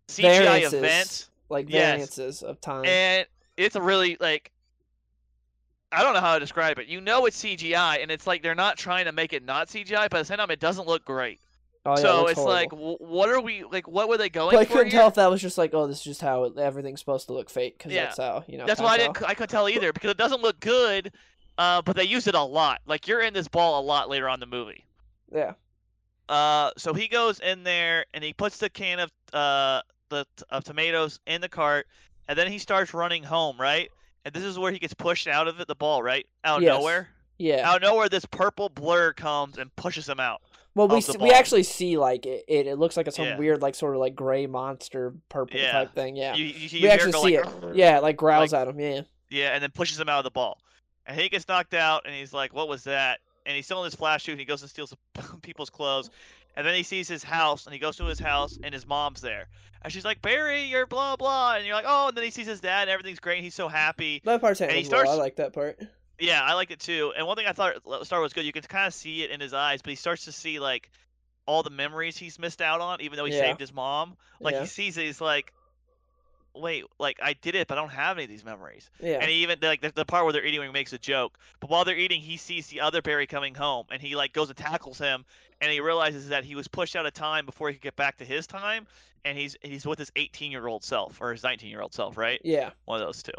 [SPEAKER 2] CGI
[SPEAKER 1] Variances.
[SPEAKER 2] events
[SPEAKER 1] like
[SPEAKER 2] Yes.
[SPEAKER 1] variances of time.
[SPEAKER 2] and it's a really like I don't know how to describe it. You know it's CGI and it's like they're not trying to make it not CGI, but at the same time it doesn't look great.
[SPEAKER 1] oh, yeah,
[SPEAKER 2] so it's like
[SPEAKER 1] horrible.
[SPEAKER 2] w- what are we like what were they going
[SPEAKER 1] But I
[SPEAKER 2] for
[SPEAKER 1] couldn't
[SPEAKER 2] here?
[SPEAKER 1] tell if that was just like, oh, this is just how it, everything's supposed to look fake because
[SPEAKER 2] Yeah.
[SPEAKER 1] that's how you know.
[SPEAKER 2] That's why I didn't. I couldn't tell either because it doesn't look good. Uh, but they use it a lot. Like you're in this ball a lot later on in the movie.
[SPEAKER 1] Yeah.
[SPEAKER 2] Uh, so he goes in there and he puts the can of uh the of tomatoes in the cart, and then he starts running home, right? And this is where he gets pushed out of it, the ball, right? Out of
[SPEAKER 1] Yes.
[SPEAKER 2] nowhere.
[SPEAKER 1] Yeah.
[SPEAKER 2] Out of nowhere, this purple blur comes and pushes him out.
[SPEAKER 1] Well, we we actually see like it, it. It looks like some
[SPEAKER 2] Yeah.
[SPEAKER 1] weird like sort of like gray monster purple
[SPEAKER 2] Yeah.
[SPEAKER 1] type thing. Yeah.
[SPEAKER 2] You, you, you
[SPEAKER 1] we actually
[SPEAKER 2] go
[SPEAKER 1] see
[SPEAKER 2] like,
[SPEAKER 1] it. Yeah, like growls at him. Yeah.
[SPEAKER 2] Yeah, and then pushes him out of the ball. And he gets knocked out, and he's like, "What was that?" And he's still in his flash suit. And he goes and steals people's clothes, and then he sees his house, and he goes to his house, and his mom's there, and she's like, "Barry, you're blah blah," and you're like, "Oh," and then he sees his dad, and everything's great, and he's so happy.
[SPEAKER 1] That part's
[SPEAKER 2] And he
[SPEAKER 1] well. I like that part.
[SPEAKER 2] Yeah, I liked it too. And one thing I thought Star was good, you can kind of see it in his eyes, but he starts to see like all the memories he's missed out on, even though he
[SPEAKER 1] Yeah.
[SPEAKER 2] saved his mom. Like
[SPEAKER 1] Yeah.
[SPEAKER 2] he sees it, he's like, "Wait, like I did it, but I don't have any of these memories."
[SPEAKER 1] Yeah.
[SPEAKER 2] And he even like the, the part where they're eating, where he makes a joke. But while they're eating, he sees the other Barry coming home, and he like goes and tackles him, and he realizes that he was pushed out of time before he could get back to his time, and he's he's with his 18 year old self or his 19 year old self, right?
[SPEAKER 1] yeah.
[SPEAKER 2] One of those two.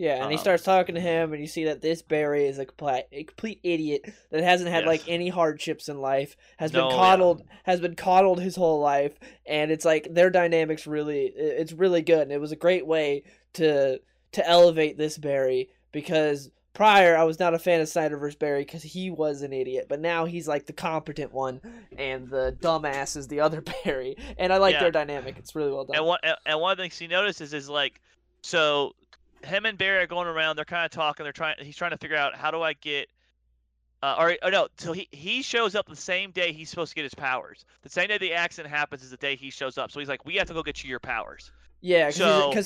[SPEAKER 1] Yeah, and he
[SPEAKER 2] Um,
[SPEAKER 1] starts talking to him, and you see that this Barry is a complete, a complete idiot that hasn't had like any hardships in life, has
[SPEAKER 2] No,
[SPEAKER 1] been
[SPEAKER 2] yeah.
[SPEAKER 1] coddled, has been coddled his whole life, and it's like their dynamics really, it's really good, and it was a great way to to elevate this Barry because prior I was not a fan of Snyderverse Barry because he was an idiot, but now he's like the competent one, and the dumbass is the other Barry, and I like
[SPEAKER 2] Yeah.
[SPEAKER 1] their dynamic. It's really well done.
[SPEAKER 2] And one and- and one of the things he notices is like, so him and Barry are going around. They're kind of talking. They're trying. He's trying to figure out how do I get. Uh, or, or no, so he he shows up the same day he's supposed to get his powers. The same day the accident happens is the day he shows up. So he's like, we have to go get you your powers.
[SPEAKER 1] Yeah, because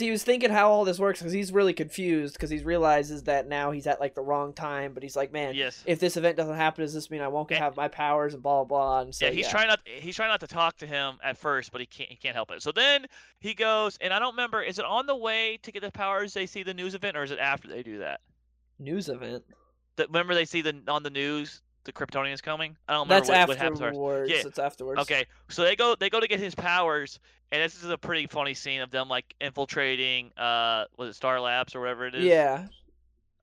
[SPEAKER 2] So-
[SPEAKER 1] he was thinking how all this works because he's really confused because he realizes that now he's at like the wrong time. But he's like, man,
[SPEAKER 2] Yes.
[SPEAKER 1] if this event doesn't happen, does this mean I won't
[SPEAKER 2] And-
[SPEAKER 1] have my powers and blah blah blah? And so,
[SPEAKER 2] yeah, he's trying not he's trying not to talk to him at first, but he can't he can't help it. So then he goes, and I don't remember, is it on the way to get the powers they see the news event, or is it after they do that?
[SPEAKER 1] news event.
[SPEAKER 2] That remember they see the on the news the Kryptonians coming? I don't remember
[SPEAKER 1] That's
[SPEAKER 2] what, what happens first. Yeah.
[SPEAKER 1] It's afterwards.
[SPEAKER 2] Okay, so they go they go to get his powers, and this is a pretty funny scene of them like infiltrating uh was it Star Labs or whatever it is?
[SPEAKER 1] Yeah,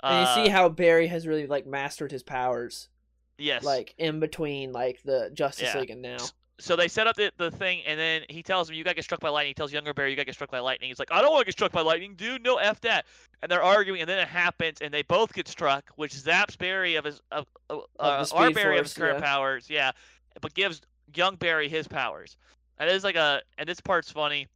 [SPEAKER 1] and you see
[SPEAKER 2] Uh,
[SPEAKER 1] how Barry has really like mastered his powers,
[SPEAKER 2] yes.
[SPEAKER 1] like in between like the Justice
[SPEAKER 2] Yeah.
[SPEAKER 1] League and now.
[SPEAKER 2] so they set up the, the thing, and then he tells him, "You got to get struck by lightning." He tells younger Barry, "You got to get struck by lightning." He's like, "I don't want to get struck by lightning, dude. No f that." And they're arguing, and then it happens, and they both get struck, which zaps Barry of his of, of, uh, our Barry of his current
[SPEAKER 1] yeah.
[SPEAKER 2] powers, yeah, but gives young Barry his powers. And it's like a, and this part's funny.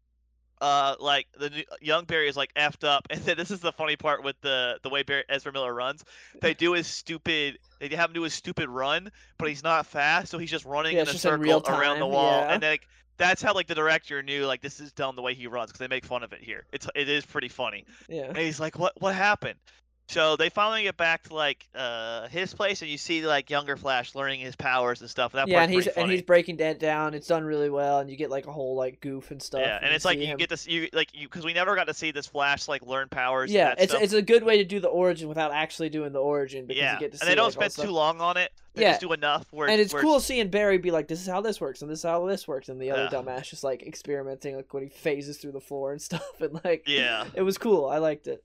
[SPEAKER 2] Uh, like the new, young Barry is like effed up, and then this is the funny part with the the way Barry, Ezra Miller runs. They do his stupid. They have him do his stupid run, but he's not fast, so he's just running
[SPEAKER 1] Yeah,
[SPEAKER 2] in a
[SPEAKER 1] just in
[SPEAKER 2] circle around the wall,
[SPEAKER 1] yeah.
[SPEAKER 2] and like that's how like the director knew like this is done the way he runs because they make fun of it here. It's it is pretty funny.
[SPEAKER 1] Yeah.
[SPEAKER 2] And he's like, "What what happened?" So they finally get back to like uh his place, and you see like younger Flash learning his powers and stuff. That
[SPEAKER 1] yeah, and he's and he's breaking that down. It's done really well, and you get like a whole like goof and stuff.
[SPEAKER 2] yeah, and it's like you
[SPEAKER 1] him-
[SPEAKER 2] get this you like you because we never got to see this Flash like learn powers. and
[SPEAKER 1] Yeah,
[SPEAKER 2] that
[SPEAKER 1] it's
[SPEAKER 2] stuff.
[SPEAKER 1] it's a good way to do the origin without actually doing the origin because
[SPEAKER 2] yeah,
[SPEAKER 1] you get to see
[SPEAKER 2] and they don't
[SPEAKER 1] like,
[SPEAKER 2] spend too long on it. They
[SPEAKER 1] Yeah.
[SPEAKER 2] just do enough where
[SPEAKER 1] and it's
[SPEAKER 2] where
[SPEAKER 1] cool seeing Barry be like, "This is how this works, and this is how this works," and the other
[SPEAKER 2] Yeah.
[SPEAKER 1] dumbass just like experimenting, like when he phases through the floor and stuff, and like,
[SPEAKER 2] Yeah,
[SPEAKER 1] it was cool. I liked it.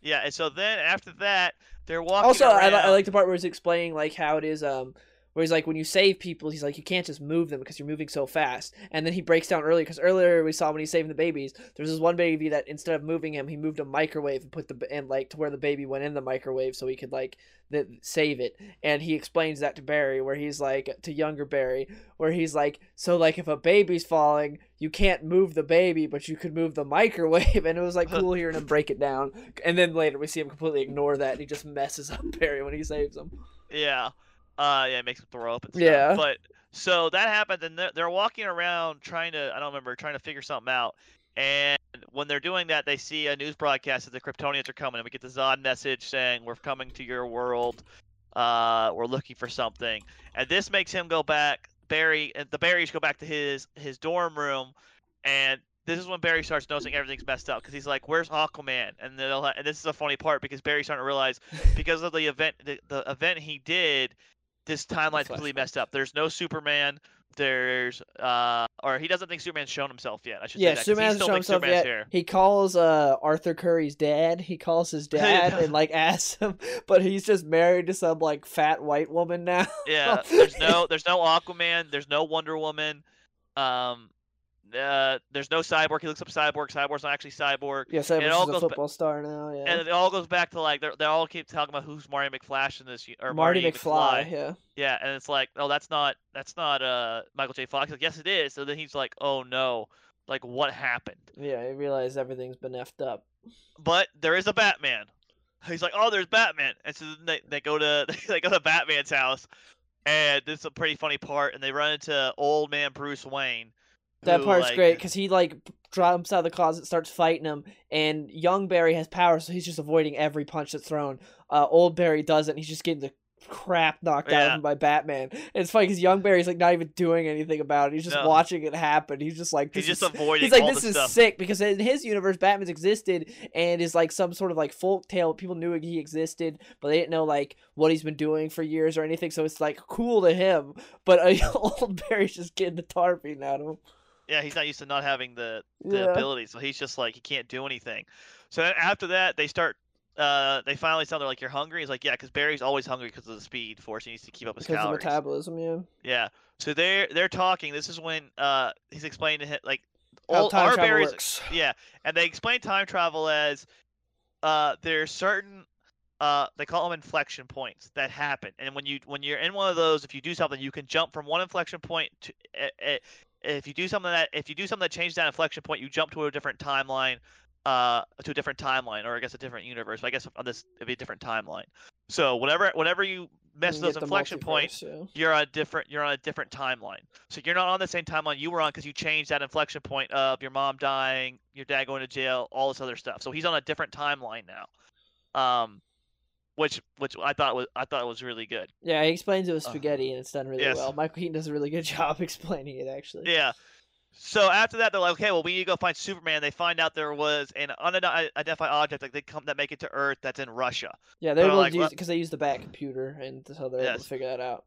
[SPEAKER 2] Yeah, and so then after that, they're walking.
[SPEAKER 1] Also, I, I like the part where he's explaining like how it is, um, where he's like, when you save people, he's like, you can't just move them because you're moving so fast. And then he breaks down earlier because earlier we saw when he's saving the babies, there's this one baby that instead of moving him, he moved a microwave and put the and like to where the baby went in the microwave so he could like th- save it. And he explains that to Barry, where he's like to younger Barry, where he's like, so like if a baby's falling, you can't move the baby, but you could move the microwave. And it was like cool hearing him break it down. And then later we see him completely ignore that, and he just messes up Barry when he saves him.
[SPEAKER 2] Yeah. Uh, yeah, it makes him throw up and stuff.
[SPEAKER 1] Yeah.
[SPEAKER 2] But so that happened, and they're, they're walking around trying to, I don't remember, trying to figure something out. And when they're doing that, they see a news broadcast that the Kryptonians are coming, and we get the Zod message saying, "We're coming to your world. Uh, we're looking for something." And this makes him go back. Barry and the Barrys go back to his his dorm room, and this is when Barry starts noticing everything's messed up because he's like, "Where's Aquaman?" And they'll and this is a funny part because Barry's starting to realize because of the event the, the event he did, this timeline's completely messed up. There's no Superman. There's uh, or he doesn't think Superman's shown himself yet. I should
[SPEAKER 1] Yeah,
[SPEAKER 2] say that.
[SPEAKER 1] Superman hasn't
[SPEAKER 2] still
[SPEAKER 1] shown himself
[SPEAKER 2] Superman's
[SPEAKER 1] yet.
[SPEAKER 2] here.
[SPEAKER 1] He calls uh Arthur Curry's dad. He calls his dad and like asks him, but he's just married to some like fat white woman now.
[SPEAKER 2] Yeah, there's no there's no Aquaman. There's no Wonder Woman. Um, uh, there's no Cyborg. He looks up Cyborg. Cyborg's not actually Cyborg.
[SPEAKER 1] Yeah,
[SPEAKER 2] It all
[SPEAKER 1] a
[SPEAKER 2] goes ba-
[SPEAKER 1] football star now. Yeah,
[SPEAKER 2] And it all goes back to like they they all keep talking about who's Marty McFlash in this or
[SPEAKER 1] Marty,
[SPEAKER 2] Marty,
[SPEAKER 1] McFly. Yeah,
[SPEAKER 2] Yeah, and it's like, oh, that's not that's not uh Michael J. Fox. Like, yes, it is. So then he's like, oh no, like what happened?
[SPEAKER 1] yeah. I realize everything's been effed up.
[SPEAKER 2] But there is a Batman. He's like, oh, there's Batman, and so then they they go to they go to Batman's house, and this is a pretty funny part, and they run into old man Bruce Wayne.
[SPEAKER 1] That
[SPEAKER 2] who,
[SPEAKER 1] part's
[SPEAKER 2] like-
[SPEAKER 1] great because he like jumps out of the closet, starts fighting him, and young Barry has power, so he's just avoiding every punch that's thrown. Uh, old Barry doesn't. He's just getting the crap knocked out of him by Batman. And it's funny because young Barry's like not even doing anything about it. He's just
[SPEAKER 2] No.
[SPEAKER 1] watching it happen. He's just like,
[SPEAKER 2] He's
[SPEAKER 1] this
[SPEAKER 2] just
[SPEAKER 1] is-
[SPEAKER 2] avoiding
[SPEAKER 1] He's like, this is
[SPEAKER 2] stuff.
[SPEAKER 1] sick because in his universe, Batman's existed and is like some sort of like folk tale. People knew he existed, but they didn't know like what he's been doing for years or anything. So it's like cool to him. But uh, old Barry's just getting the tar beaten out of him.
[SPEAKER 2] Yeah, he's not used to not having the the
[SPEAKER 1] Yeah.
[SPEAKER 2] ability, so he's just like he can't do anything. So then after that, they start. Uh, they finally tell they're like, "You're hungry." He's like, "Yeah," because Barry's always hungry because of the speed force. He needs to keep up his
[SPEAKER 1] Because of metabolism, yeah.
[SPEAKER 2] Yeah. So they're they're talking. This is when uh he's explaining to him like
[SPEAKER 1] How
[SPEAKER 2] all
[SPEAKER 1] time
[SPEAKER 2] our
[SPEAKER 1] travel
[SPEAKER 2] Barry's
[SPEAKER 1] works.
[SPEAKER 2] yeah, and they explain time travel as uh there's certain uh they call them inflection points that happen, and when you when you're in one of those, if you do something, you can jump from one inflection point to. Uh, uh, if you do something that if you do something that changes that inflection point, you jump to a different timeline, uh, to a different timeline, or I guess a different universe. But I guess on this it'd be a different timeline. So whatever whenever you mess those inflection points,
[SPEAKER 1] yeah.
[SPEAKER 2] you're on a different you're on a different timeline. So you're not on the same timeline you were on because you changed that inflection point of your mom dying, your dad going to jail, all this other stuff. So he's on a different timeline now. Um, which which I thought was I thought was really good.
[SPEAKER 1] Yeah, he explains it with
[SPEAKER 2] Uh,
[SPEAKER 1] spaghetti, and it's done really
[SPEAKER 2] yes.
[SPEAKER 1] well. Michael Keaton does a really good job explaining it, actually.
[SPEAKER 2] Yeah. So after that, they're like, okay, well, we need to go find Superman. They find out there was an unidentified object that they come that make it to Earth that's in Russia.
[SPEAKER 1] Yeah, they're able
[SPEAKER 2] like,
[SPEAKER 1] to use because they use the Bat computer, and so they're able
[SPEAKER 2] Yes.
[SPEAKER 1] to figure that out.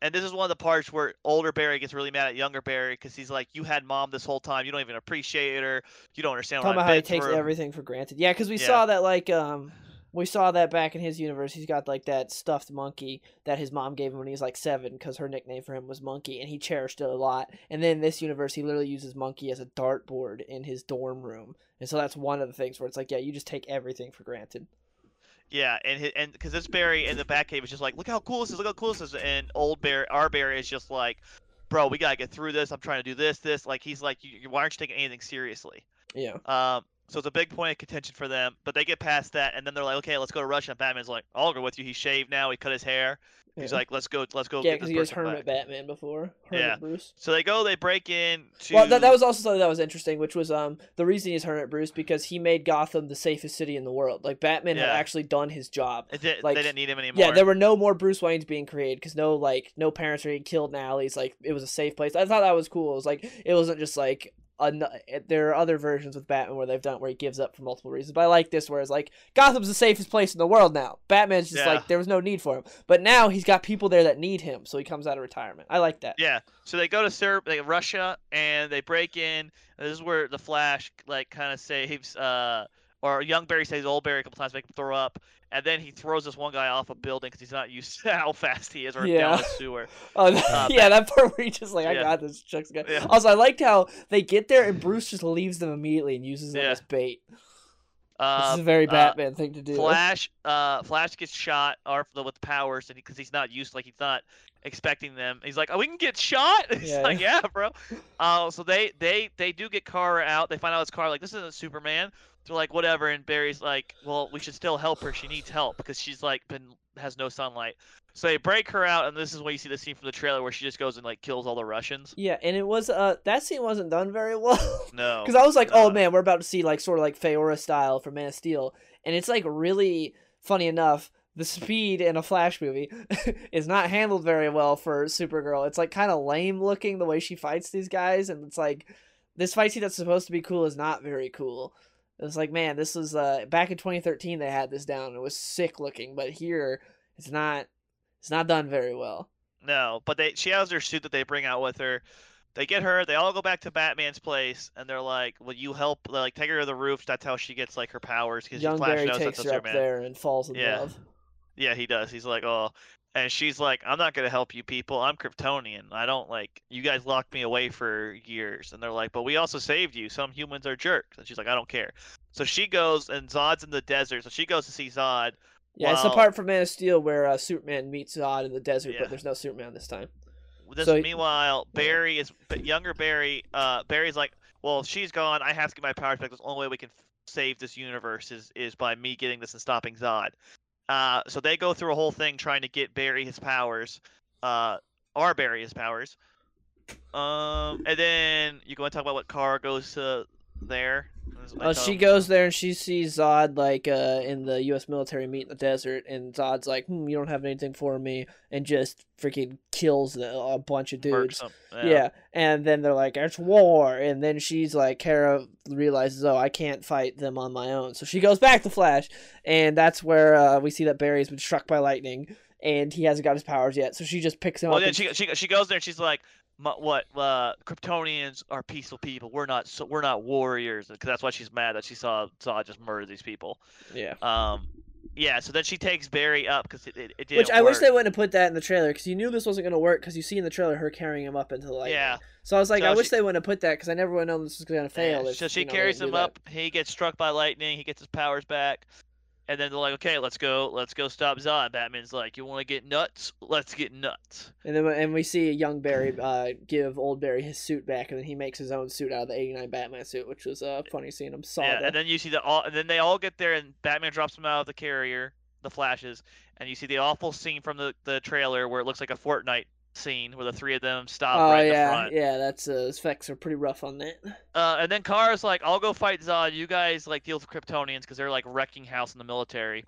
[SPEAKER 2] And this is one of the parts where older Barry gets really mad at younger Barry because he's like, "You had mom this whole time. You don't even appreciate her. You don't understand
[SPEAKER 1] Talking about how he takes
[SPEAKER 2] through."
[SPEAKER 1] everything for granted. Yeah, because we
[SPEAKER 2] Yeah.
[SPEAKER 1] saw that like um we saw that back in his universe. He's got like that stuffed monkey that his mom gave him when he was like seven, because her nickname for him was Monkey, and he cherished it a lot. And then in this universe, he literally uses Monkey as a dartboard in his dorm room, and so that's one of the things where it's like, yeah, you just take everything for granted.
[SPEAKER 2] Yeah, and and because this Barry in the Batcave is just like, "Look how cool this is. Look how cool this is." And old Barry, our Barry, is just like, "Bro, we gotta get through this. I'm trying to do this, this." Like he's like, you, you- "Why aren't you taking anything seriously?"
[SPEAKER 1] Yeah.
[SPEAKER 2] Um, so it's a big point of contention for them, but they get past that, and then they're like, "Okay, let's go to Russia." And Batman's like, "I'll go with you." He shaved now. He cut his hair. He's
[SPEAKER 1] yeah.
[SPEAKER 2] like, "Let's go. Let's go."
[SPEAKER 1] yeah,
[SPEAKER 2] get
[SPEAKER 1] because he was Hermit
[SPEAKER 2] back."
[SPEAKER 1] Batman before. Hermit
[SPEAKER 2] Yeah.
[SPEAKER 1] Bruce.
[SPEAKER 2] So they go. They break in to.
[SPEAKER 1] Well, that, that was also something that was interesting, which was um the reason he's Hermit Bruce because he made Gotham the safest city in the world. Like Batman had actually done his job.
[SPEAKER 2] Did,
[SPEAKER 1] like-
[SPEAKER 2] they didn't need him anymore.
[SPEAKER 1] Yeah, there were no more Bruce Waynes being created because no like no parents were getting killed in alleys. Like it was a safe place. I thought that was cool. It was like it wasn't just like an, there are other versions with Batman where they've done where he gives up for multiple reasons. But I like this where it's like Gotham's the safest place in the world now. Batman's just
[SPEAKER 2] Yeah.
[SPEAKER 1] like there was no need for him, but now he's got people there that need him, so he comes out of retirement. I like that.
[SPEAKER 2] Yeah. So they go to Serb, they Russia, and they break in. And this is where the Flash like kind of saves, uh, or young Barry saves old Barry a couple times, make him throw up, and then he throws this one guy off a building because he's not used to how fast he is, or
[SPEAKER 1] Yeah.
[SPEAKER 2] down a sewer.
[SPEAKER 1] Oh
[SPEAKER 2] Uh,
[SPEAKER 1] yeah, that part where he just like I
[SPEAKER 2] Yeah.
[SPEAKER 1] got this Chuck's guy.
[SPEAKER 2] Yeah.
[SPEAKER 1] Also, I liked how they get there and Bruce just leaves them immediately and uses them as bait. This
[SPEAKER 2] Uh,
[SPEAKER 1] is a very
[SPEAKER 2] uh,
[SPEAKER 1] Batman thing to do.
[SPEAKER 2] Flash, uh, Flash gets shot or with powers, and because he's not used, like he's not expecting them. He's like, "Oh, we can get shot." He's
[SPEAKER 1] Yeah.
[SPEAKER 2] like, "Yeah, bro." Uh, so they they they do get Kara out. They find out it's Kara. Like, this isn't Superman. They're like, whatever. And Barry's like, "Well, we should still help her. She needs help because she's like been has no sunlight." So they break her out, and this is where you see the scene from the trailer where she just goes and like kills all the Russians.
[SPEAKER 1] Yeah, and it was uh that scene wasn't done very well.
[SPEAKER 2] No,
[SPEAKER 1] Because I was like, oh man, we're about to see like sort of like Faora style from Man of Steel, and it's like really funny enough. The speed in a Flash movie is not handled very well for Supergirl. It's like kind of lame looking the way she fights these guys, and it's like this fight scene that's supposed to be cool is not very cool. It's like man, this was uh back in 2013 they had this down. It was sick looking, but here it's not. It's not done very well.
[SPEAKER 2] No, but they she has her suit that they bring out with her. They get her. They all go back to Batman's place, and they're like, "Will you help? They're like, take her to the roof. That's how she gets like her powers." Because
[SPEAKER 1] Young
[SPEAKER 2] Flash
[SPEAKER 1] Barry takes her up
[SPEAKER 2] Superman.
[SPEAKER 1] there and falls in
[SPEAKER 2] Yeah.
[SPEAKER 1] love.
[SPEAKER 2] Yeah, he does. He's like, "Oh," and she's like, "I'm not gonna help you people. I'm Kryptonian. I don't like you guys locked me away for years." And they're like, "But we also saved you. Some humans are jerks." And she's like, "I don't care." So she goes, and Zod's in the desert. So she goes to see Zod.
[SPEAKER 1] Yeah, it's
[SPEAKER 2] Wow.
[SPEAKER 1] apart from Man of Steel where uh, Superman meets Zod in the desert,
[SPEAKER 2] Yeah.
[SPEAKER 1] but there's no Superman this time.
[SPEAKER 2] This,
[SPEAKER 1] So-
[SPEAKER 2] meanwhile. Barry is younger. Barry, uh, Barry's like, well, she's gone. I have to get my powers back. The only way we can save this universe is is by me getting this and stopping Zod. Uh, so they go through a whole thing trying to get Barry his powers. Uh, our Barry his powers. Um, and then you go and talk about what Kara goes to there. This is my top-
[SPEAKER 1] she goes there and she sees Zod like uh, in the U.S. military meet in the desert, and Zod's like, hmm, "You don't have anything for me," and just freaking kills the, a bunch of dudes.
[SPEAKER 2] them.
[SPEAKER 1] Yeah. and then they're like, "It's war," and then she's like, Kara realizes, "Oh, I can't fight them on my own," so she goes back to Flash, and that's where uh, we see that Barry's been struck by lightning, and he hasn't got his powers yet. So she just picks him
[SPEAKER 2] Well,
[SPEAKER 1] up.
[SPEAKER 2] then
[SPEAKER 1] and-
[SPEAKER 2] she she she goes there and she's like, "My- "What? Uh, Kryptonians are peaceful people. We're not. So, we're not warriors." Because that's why she's mad that she saw Zod just murder these people.
[SPEAKER 1] yeah.
[SPEAKER 2] Um, yeah. So then she takes Barry up because it, it, it didn't
[SPEAKER 1] Which I wish they wouldn't have put that in the trailer because you knew this wasn't going to work because you see in the trailer her carrying him up into the light.
[SPEAKER 2] Yeah.
[SPEAKER 1] So I was like,
[SPEAKER 2] So
[SPEAKER 1] I wish
[SPEAKER 2] she-
[SPEAKER 1] they wouldn't have put that because I never would have known this was going to fail.
[SPEAKER 2] Yeah,
[SPEAKER 1] if,
[SPEAKER 2] so she
[SPEAKER 1] you know,
[SPEAKER 2] carries him
[SPEAKER 1] do that.
[SPEAKER 2] up. He gets struck by lightning. He gets his powers back. And then they're like, "Okay, let's go. Let's go stop Zod." Batman's like, "You want to get nuts? Let's get nuts."
[SPEAKER 1] And then and we see young Barry uh, give old Barry his suit back, and then he makes his own suit out of the '89 Batman suit, which was uh, funny seeing him saw
[SPEAKER 2] yeah.
[SPEAKER 1] that.
[SPEAKER 2] And then you see the all. And then they all get there, and Batman drops him out of the carrier. the flashes, and you see the awful scene from the the trailer where it looks like a Fortnite scene where the three of them stop
[SPEAKER 1] Oh
[SPEAKER 2] right in the
[SPEAKER 1] yeah,
[SPEAKER 2] front.
[SPEAKER 1] yeah. That's uh, those effects are pretty rough on that.
[SPEAKER 2] Uh, and then Kara's like, "I'll go fight Zod. You guys like deal with Kryptonians because they're like wrecking house in the military."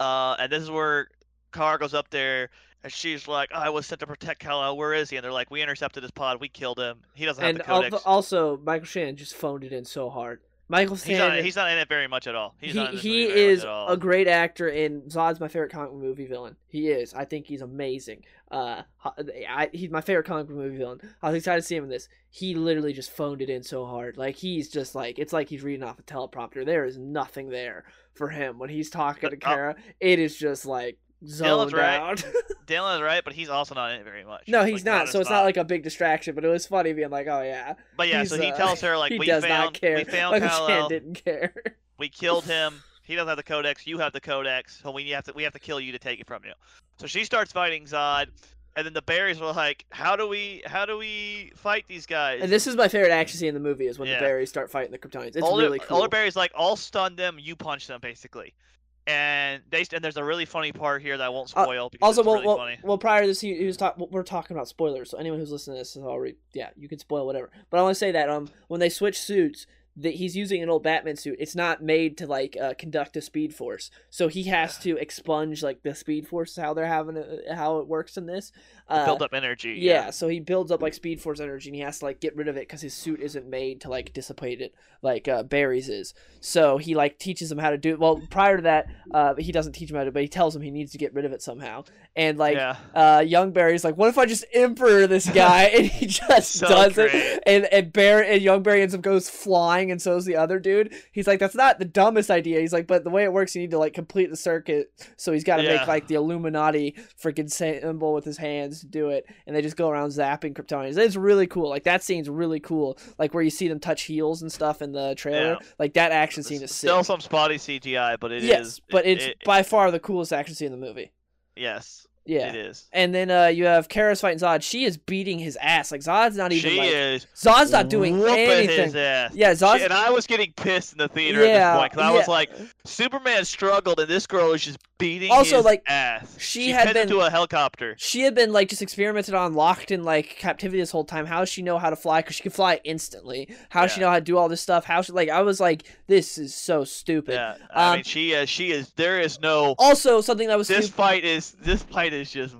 [SPEAKER 2] Uh, and this is where Kara goes up there, and she's like, "I was sent to protect Kal-El. Where is he?" And they're like, "We intercepted his pod. We killed him. He doesn't have
[SPEAKER 1] And
[SPEAKER 2] the codex.
[SPEAKER 1] also, Michael Shannon just phoned it in so hard. Michael
[SPEAKER 2] he's not. He's not in it very much at all. He's
[SPEAKER 1] he,
[SPEAKER 2] not in
[SPEAKER 1] he
[SPEAKER 2] movie very much
[SPEAKER 1] is
[SPEAKER 2] at all.
[SPEAKER 1] a great actor, and Zod's my favorite comic movie villain. He is. I think he's amazing. Uh, I, he's my favorite comic movie villain. I was excited to see him in this. He literally just phoned it in so hard. Like he's just like it's like he's reading off a teleprompter. There is nothing there for him when he's talking to
[SPEAKER 2] uh,
[SPEAKER 1] Kara. It is just like zoned
[SPEAKER 2] right.
[SPEAKER 1] out.
[SPEAKER 2] Dylan is right, but he's also not in it very much.
[SPEAKER 1] no,
[SPEAKER 2] Like,
[SPEAKER 1] he's not. So it's
[SPEAKER 2] much.
[SPEAKER 1] not like a big distraction. But it was funny being like, oh yeah,
[SPEAKER 2] But yeah, so he
[SPEAKER 1] uh,
[SPEAKER 2] tells her like,
[SPEAKER 1] he
[SPEAKER 2] "We
[SPEAKER 1] does
[SPEAKER 2] found.
[SPEAKER 1] not care.
[SPEAKER 2] We found
[SPEAKER 1] Shannon
[SPEAKER 2] Kal-El.
[SPEAKER 1] didn't care.
[SPEAKER 2] We killed him. He doesn't have the codex. You have the codex. So we have to we have to kill you to take it from you. So she starts fighting Zod, and then the Barrys were like, "How do we how do we fight these guys?"
[SPEAKER 1] And this is my favorite action scene in the movie is when
[SPEAKER 2] Yeah.
[SPEAKER 1] the Barrys start fighting the Kryptonians. It's
[SPEAKER 2] older,
[SPEAKER 1] really cool.
[SPEAKER 2] older Barry's like, "I'll stun them. You punch them, basically." And they and there's a really funny part here that I won't
[SPEAKER 1] Uh,
[SPEAKER 2] spoil because
[SPEAKER 1] also,
[SPEAKER 2] it's
[SPEAKER 1] well,
[SPEAKER 2] really
[SPEAKER 1] well,
[SPEAKER 2] funny.
[SPEAKER 1] well, prior to this, he, he was talking. We're talking about spoilers, so anyone who's listening to this is already, yeah, you can spoil whatever. But I want to say that um, when they switch suits, that he's using an old Batman suit. It's not made to like uh, conduct a speed force, so he has to expunge like the speed force how they're having a, how it works in this. Uh,
[SPEAKER 2] Build up energy.
[SPEAKER 1] yeah, so he builds up like speed force energy, and he has to like get rid of it because his suit isn't made to like dissipate it like uh, Barry's is. So he like teaches him how to do it. Well, prior to that, uh, he doesn't teach him how to, but he tells him he needs to get rid of it somehow. And like
[SPEAKER 2] yeah.
[SPEAKER 1] uh, young Barry's like, what if I just emperor this guy? and he just
[SPEAKER 2] So
[SPEAKER 1] does
[SPEAKER 2] great.
[SPEAKER 1] it. And and Barry and young Barry ends up goes flying, and so is the other dude. He's like, that's not the dumbest idea. He's like, but the way it works, you need to like complete the circuit. So he's got to
[SPEAKER 2] Yeah.
[SPEAKER 1] make like the Illuminati freaking symbol with his hands to do it, and they just go around zapping Kryptonians. It's really cool. Like that scene's really cool. Like where you see them touch heels and stuff in the trailer.
[SPEAKER 2] Yeah.
[SPEAKER 1] Like that action scene is sick.
[SPEAKER 2] Still some spotty CGI, but it is.
[SPEAKER 1] yes, but it's
[SPEAKER 2] it-
[SPEAKER 1] by far the coolest action scene in the movie.
[SPEAKER 2] yes,
[SPEAKER 1] Yeah.
[SPEAKER 2] it is.
[SPEAKER 1] And then uh, you have Kara's fighting Zod. She is beating his ass. Like Zod's not even
[SPEAKER 2] She
[SPEAKER 1] like
[SPEAKER 2] is
[SPEAKER 1] Zod's not doing anything. Yeah,
[SPEAKER 2] Zod. And I was getting pissed in the theater
[SPEAKER 1] yeah,
[SPEAKER 2] at this point because I was like, Superman struggled, and this girl is just beating
[SPEAKER 1] Also, like,
[SPEAKER 2] ass.
[SPEAKER 1] she
[SPEAKER 2] she
[SPEAKER 1] had been-
[SPEAKER 2] to a helicopter.
[SPEAKER 1] she had been like just experimented on, locked in like captivity this whole time. How does she know how to fly? Because she can fly instantly. How does she know how to do all this stuff? How she like? I was like, this is so stupid.
[SPEAKER 2] Yeah, I
[SPEAKER 1] Um,
[SPEAKER 2] mean, she is. She is. There is no.
[SPEAKER 1] Also, something that was
[SPEAKER 2] This
[SPEAKER 1] stupid.
[SPEAKER 2] fight is. This fight is just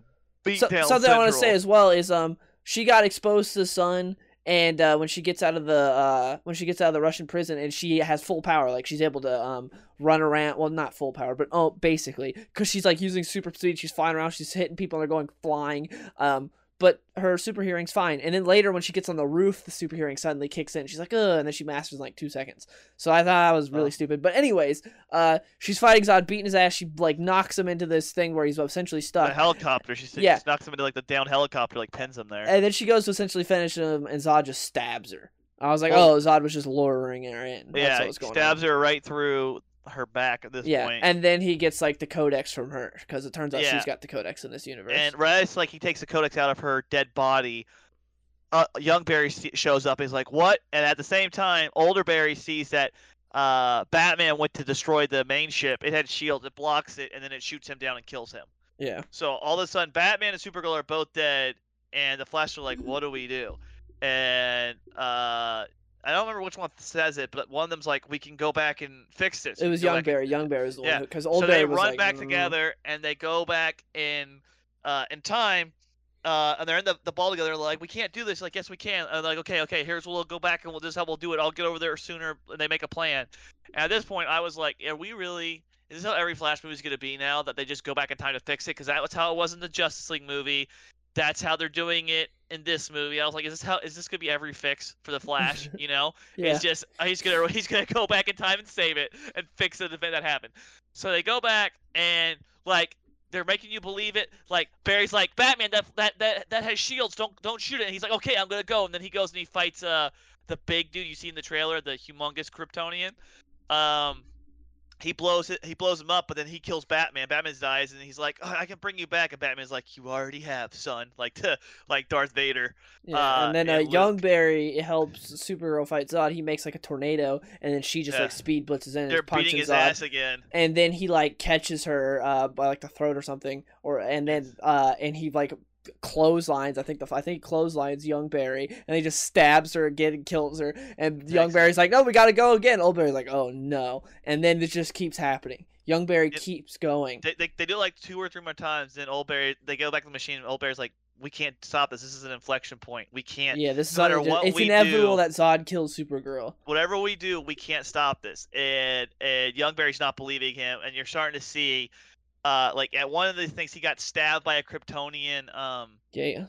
[SPEAKER 2] beat
[SPEAKER 1] So,
[SPEAKER 2] down.
[SPEAKER 1] something I want to say as well is um she got exposed to the sun and uh, when she gets out of the uh, when she gets out of the Russian prison and she has full power like she's able to um run around well not full power but oh basically because she's like using super speed she's flying around she's hitting people and they're going flying um but her super hearing's fine and then later when she gets on the roof the super hearing suddenly kicks in she's like Ugh, and then she masters in like two seconds so I thought that was really
[SPEAKER 2] Oh.
[SPEAKER 1] stupid but anyways uh she's fighting Zod beating his ass she like knocks him into this thing where he's essentially
[SPEAKER 2] The
[SPEAKER 1] stuck
[SPEAKER 2] helicopter. She
[SPEAKER 1] Yeah.
[SPEAKER 2] just knocks him into like the down helicopter, like pins him there.
[SPEAKER 1] and then she goes to essentially finish him, and Zod just stabs her. I was like,
[SPEAKER 2] Well-
[SPEAKER 1] oh, Zod was just luring her in. That's
[SPEAKER 2] yeah,
[SPEAKER 1] what was going
[SPEAKER 2] stabs
[SPEAKER 1] on.
[SPEAKER 2] her right through her back at this
[SPEAKER 1] Yeah,
[SPEAKER 2] point.
[SPEAKER 1] and then he gets like the codex from her because it turns out
[SPEAKER 2] Yeah.
[SPEAKER 1] she's got the codex in this universe.
[SPEAKER 2] And right like he takes the codex out of her dead body, uh, young Barry shows up. He's like, "What?" And at the same time, older Barry sees that uh, Batman went to destroy the main ship. It had shields. It blocks it, and then it shoots him down and kills him.
[SPEAKER 1] yeah,
[SPEAKER 2] So all of a sudden, Batman and Supergirl are both dead, and the Flash are like, "What do we do?" And uh, I don't remember which one says it, but one of them's like, "We can go back and fix this."
[SPEAKER 1] it was young
[SPEAKER 2] back and-
[SPEAKER 1] Barry. Young Barry was the
[SPEAKER 2] Yeah,
[SPEAKER 1] one because old
[SPEAKER 2] so
[SPEAKER 1] Barry
[SPEAKER 2] they
[SPEAKER 1] was
[SPEAKER 2] run
[SPEAKER 1] like,
[SPEAKER 2] back
[SPEAKER 1] "Mm."
[SPEAKER 2] together and they go back in uh in time uh and they're in the, the ball together like we can't do this. Like yes we can. And like okay okay here's we'll go back and we'll just how we'll do it. I'll get over there sooner and they make a plan. And at this point i was like are we really is this how every flash movie is going to be now that they just go back in time to fix it? Because that was how it was in the justice league movie. That's how they're doing it in this movie i was like is this how is this to be every fix for the flash you know
[SPEAKER 1] yeah,
[SPEAKER 2] He's just uh, he's gonna he's gonna go back in time and save it and fix the event that happened. So they go back and like they're making you believe it. Like Barry's like Batman that that that that has shields. Don't don't shoot it. And he's like okay I'm gonna go. And then he goes and he fights uh the big dude you see in the trailer, the humongous Kryptonian. Um, he blows it. He blows him up, but then he kills Batman. Batman dies, and he's like, oh, "I can bring you back." And Batman's like, "You already have, son." Like to like Darth Vader.
[SPEAKER 1] Yeah,
[SPEAKER 2] Uh,
[SPEAKER 1] and then uh,
[SPEAKER 2] and Luke.
[SPEAKER 1] Young Barry helps Supergirl fight Zod. He makes like a tornado, and then she just
[SPEAKER 2] Yeah.
[SPEAKER 1] like speed blitzes in and
[SPEAKER 2] They're
[SPEAKER 1] is punching
[SPEAKER 2] beating his
[SPEAKER 1] Zod.
[SPEAKER 2] ass again.
[SPEAKER 1] and then he like catches her uh by like the throat or something or and then uh and he like clotheslines i think the i think clotheslines young barry and he just stabs her again and kills her and young barry's like no we gotta go again old barry's like oh no and then it just keeps happening young barry
[SPEAKER 2] It-
[SPEAKER 1] keeps going
[SPEAKER 2] They, they, they do it like two or three more times. Then Old Barry they go back to the machine. And Old Barry's like, "We can't stop this. This is an inflection point. We can't.
[SPEAKER 1] yeah this is
[SPEAKER 2] no matter what
[SPEAKER 1] it's
[SPEAKER 2] we
[SPEAKER 1] inevitable
[SPEAKER 2] do-
[SPEAKER 1] that zod kills supergirl
[SPEAKER 2] whatever we do, we can't stop this. And and Young Barry's not believing him, and you're starting to see, uh, like at one of the things he got stabbed by a Kryptonian, um,
[SPEAKER 1] yeah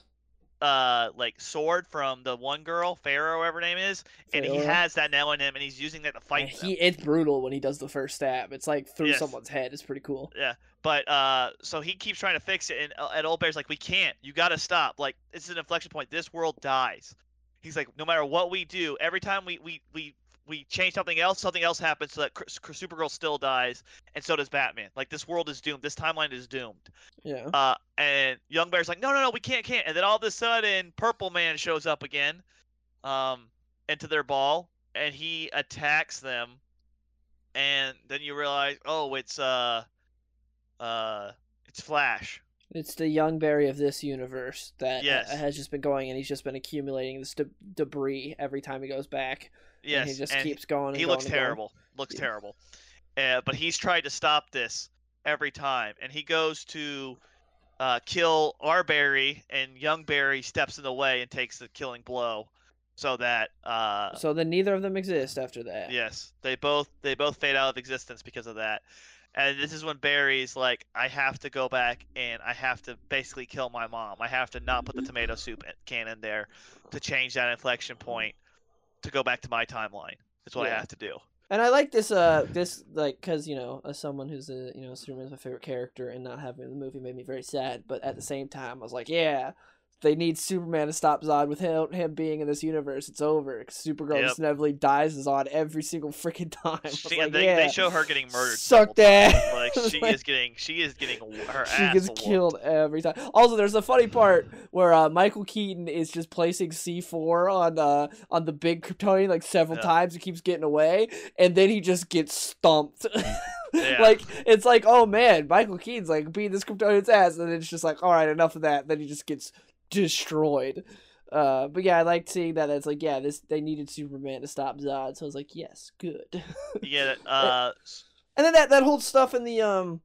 [SPEAKER 2] uh, like sword from the one girl, Faora, whatever her name is, and he has that now in him, and he's using that to fight them.
[SPEAKER 1] he it's brutal when he does the first stab it's like through
[SPEAKER 2] Yes.
[SPEAKER 1] someone's head it's pretty cool Yeah,
[SPEAKER 2] But uh, so he keeps trying to fix it, and, uh, and Old Bear's like, "We can't. You got to stop. Like, this is an inflection point. This world dies." He's like, "No matter what we do, every time we we we we change something else, something else happens, so that Supergirl still dies, and so does Batman. Like, this world is doomed. This timeline is doomed."
[SPEAKER 1] yeah
[SPEAKER 2] Uh, and Young Bear's like, "No, no, no, we can't, can't." And then all of a sudden, Purple Man shows up again, um, into their ball, and he attacks them. And then you realize, oh, it's uh, uh, it's Flash.
[SPEAKER 1] It's the young Barry of this universe that uh,
[SPEAKER 2] Yes.
[SPEAKER 1] has just been going, and he's just been accumulating this de- debris every time he goes back.
[SPEAKER 2] Yes,
[SPEAKER 1] and he just
[SPEAKER 2] and
[SPEAKER 1] keeps going. And
[SPEAKER 2] he
[SPEAKER 1] going
[SPEAKER 2] looks
[SPEAKER 1] and going.
[SPEAKER 2] terrible. Looks
[SPEAKER 1] Yeah.
[SPEAKER 2] terrible. Uh, but he's tried to stop this every time, and he goes to uh, kill our Barry, and young Barry steps in the way and takes the killing blow, so that uh,
[SPEAKER 1] So then neither of them exist after that.
[SPEAKER 2] Yes, they both they both fade out of existence because of that. And this is when Barry's like, I have to go back and I have to basically kill my mom. I have to not put the tomato soup can in there to change that inflection point to go back to my timeline. That's what
[SPEAKER 1] Yeah.
[SPEAKER 2] I have to do.
[SPEAKER 1] And I like this, uh, this like, cause you know, as someone who's a, you know, Superman's my favorite character, and not having the movie made me very sad. But at the same time, I was like, yeah, they need Superman to stop Zod. Without him being in this universe, it's over. 'Cause Supergirl
[SPEAKER 2] Yep.
[SPEAKER 1] just inevitably dies to Zod every single freaking time.
[SPEAKER 2] She,
[SPEAKER 1] like,
[SPEAKER 2] they,
[SPEAKER 1] yeah,
[SPEAKER 2] they show her getting murdered.
[SPEAKER 1] Suck
[SPEAKER 2] several times.
[SPEAKER 1] that.
[SPEAKER 2] Like she
[SPEAKER 1] Like-
[SPEAKER 2] is getting she is getting her
[SPEAKER 1] she
[SPEAKER 2] ass
[SPEAKER 1] gets
[SPEAKER 2] whooped.
[SPEAKER 1] killed every time. Also, there's a funny part where uh, Michael Keaton is just placing C4 on uh, on the big Kryptonian like several
[SPEAKER 2] Yeah.
[SPEAKER 1] times. He keeps getting away, and then he just gets stumped.
[SPEAKER 2] Yeah.
[SPEAKER 1] Like it's like, oh man, Michael Keaton's like beating this Kryptonian's ass, and then it's just like, all right, enough of that. Then he just gets destroyed. Uh, but yeah, I like seeing that. It's like, yeah, this they needed Superman to stop Zod, so I was like, yes, good.
[SPEAKER 2] It. Uh,
[SPEAKER 1] And then that that whole stuff in the um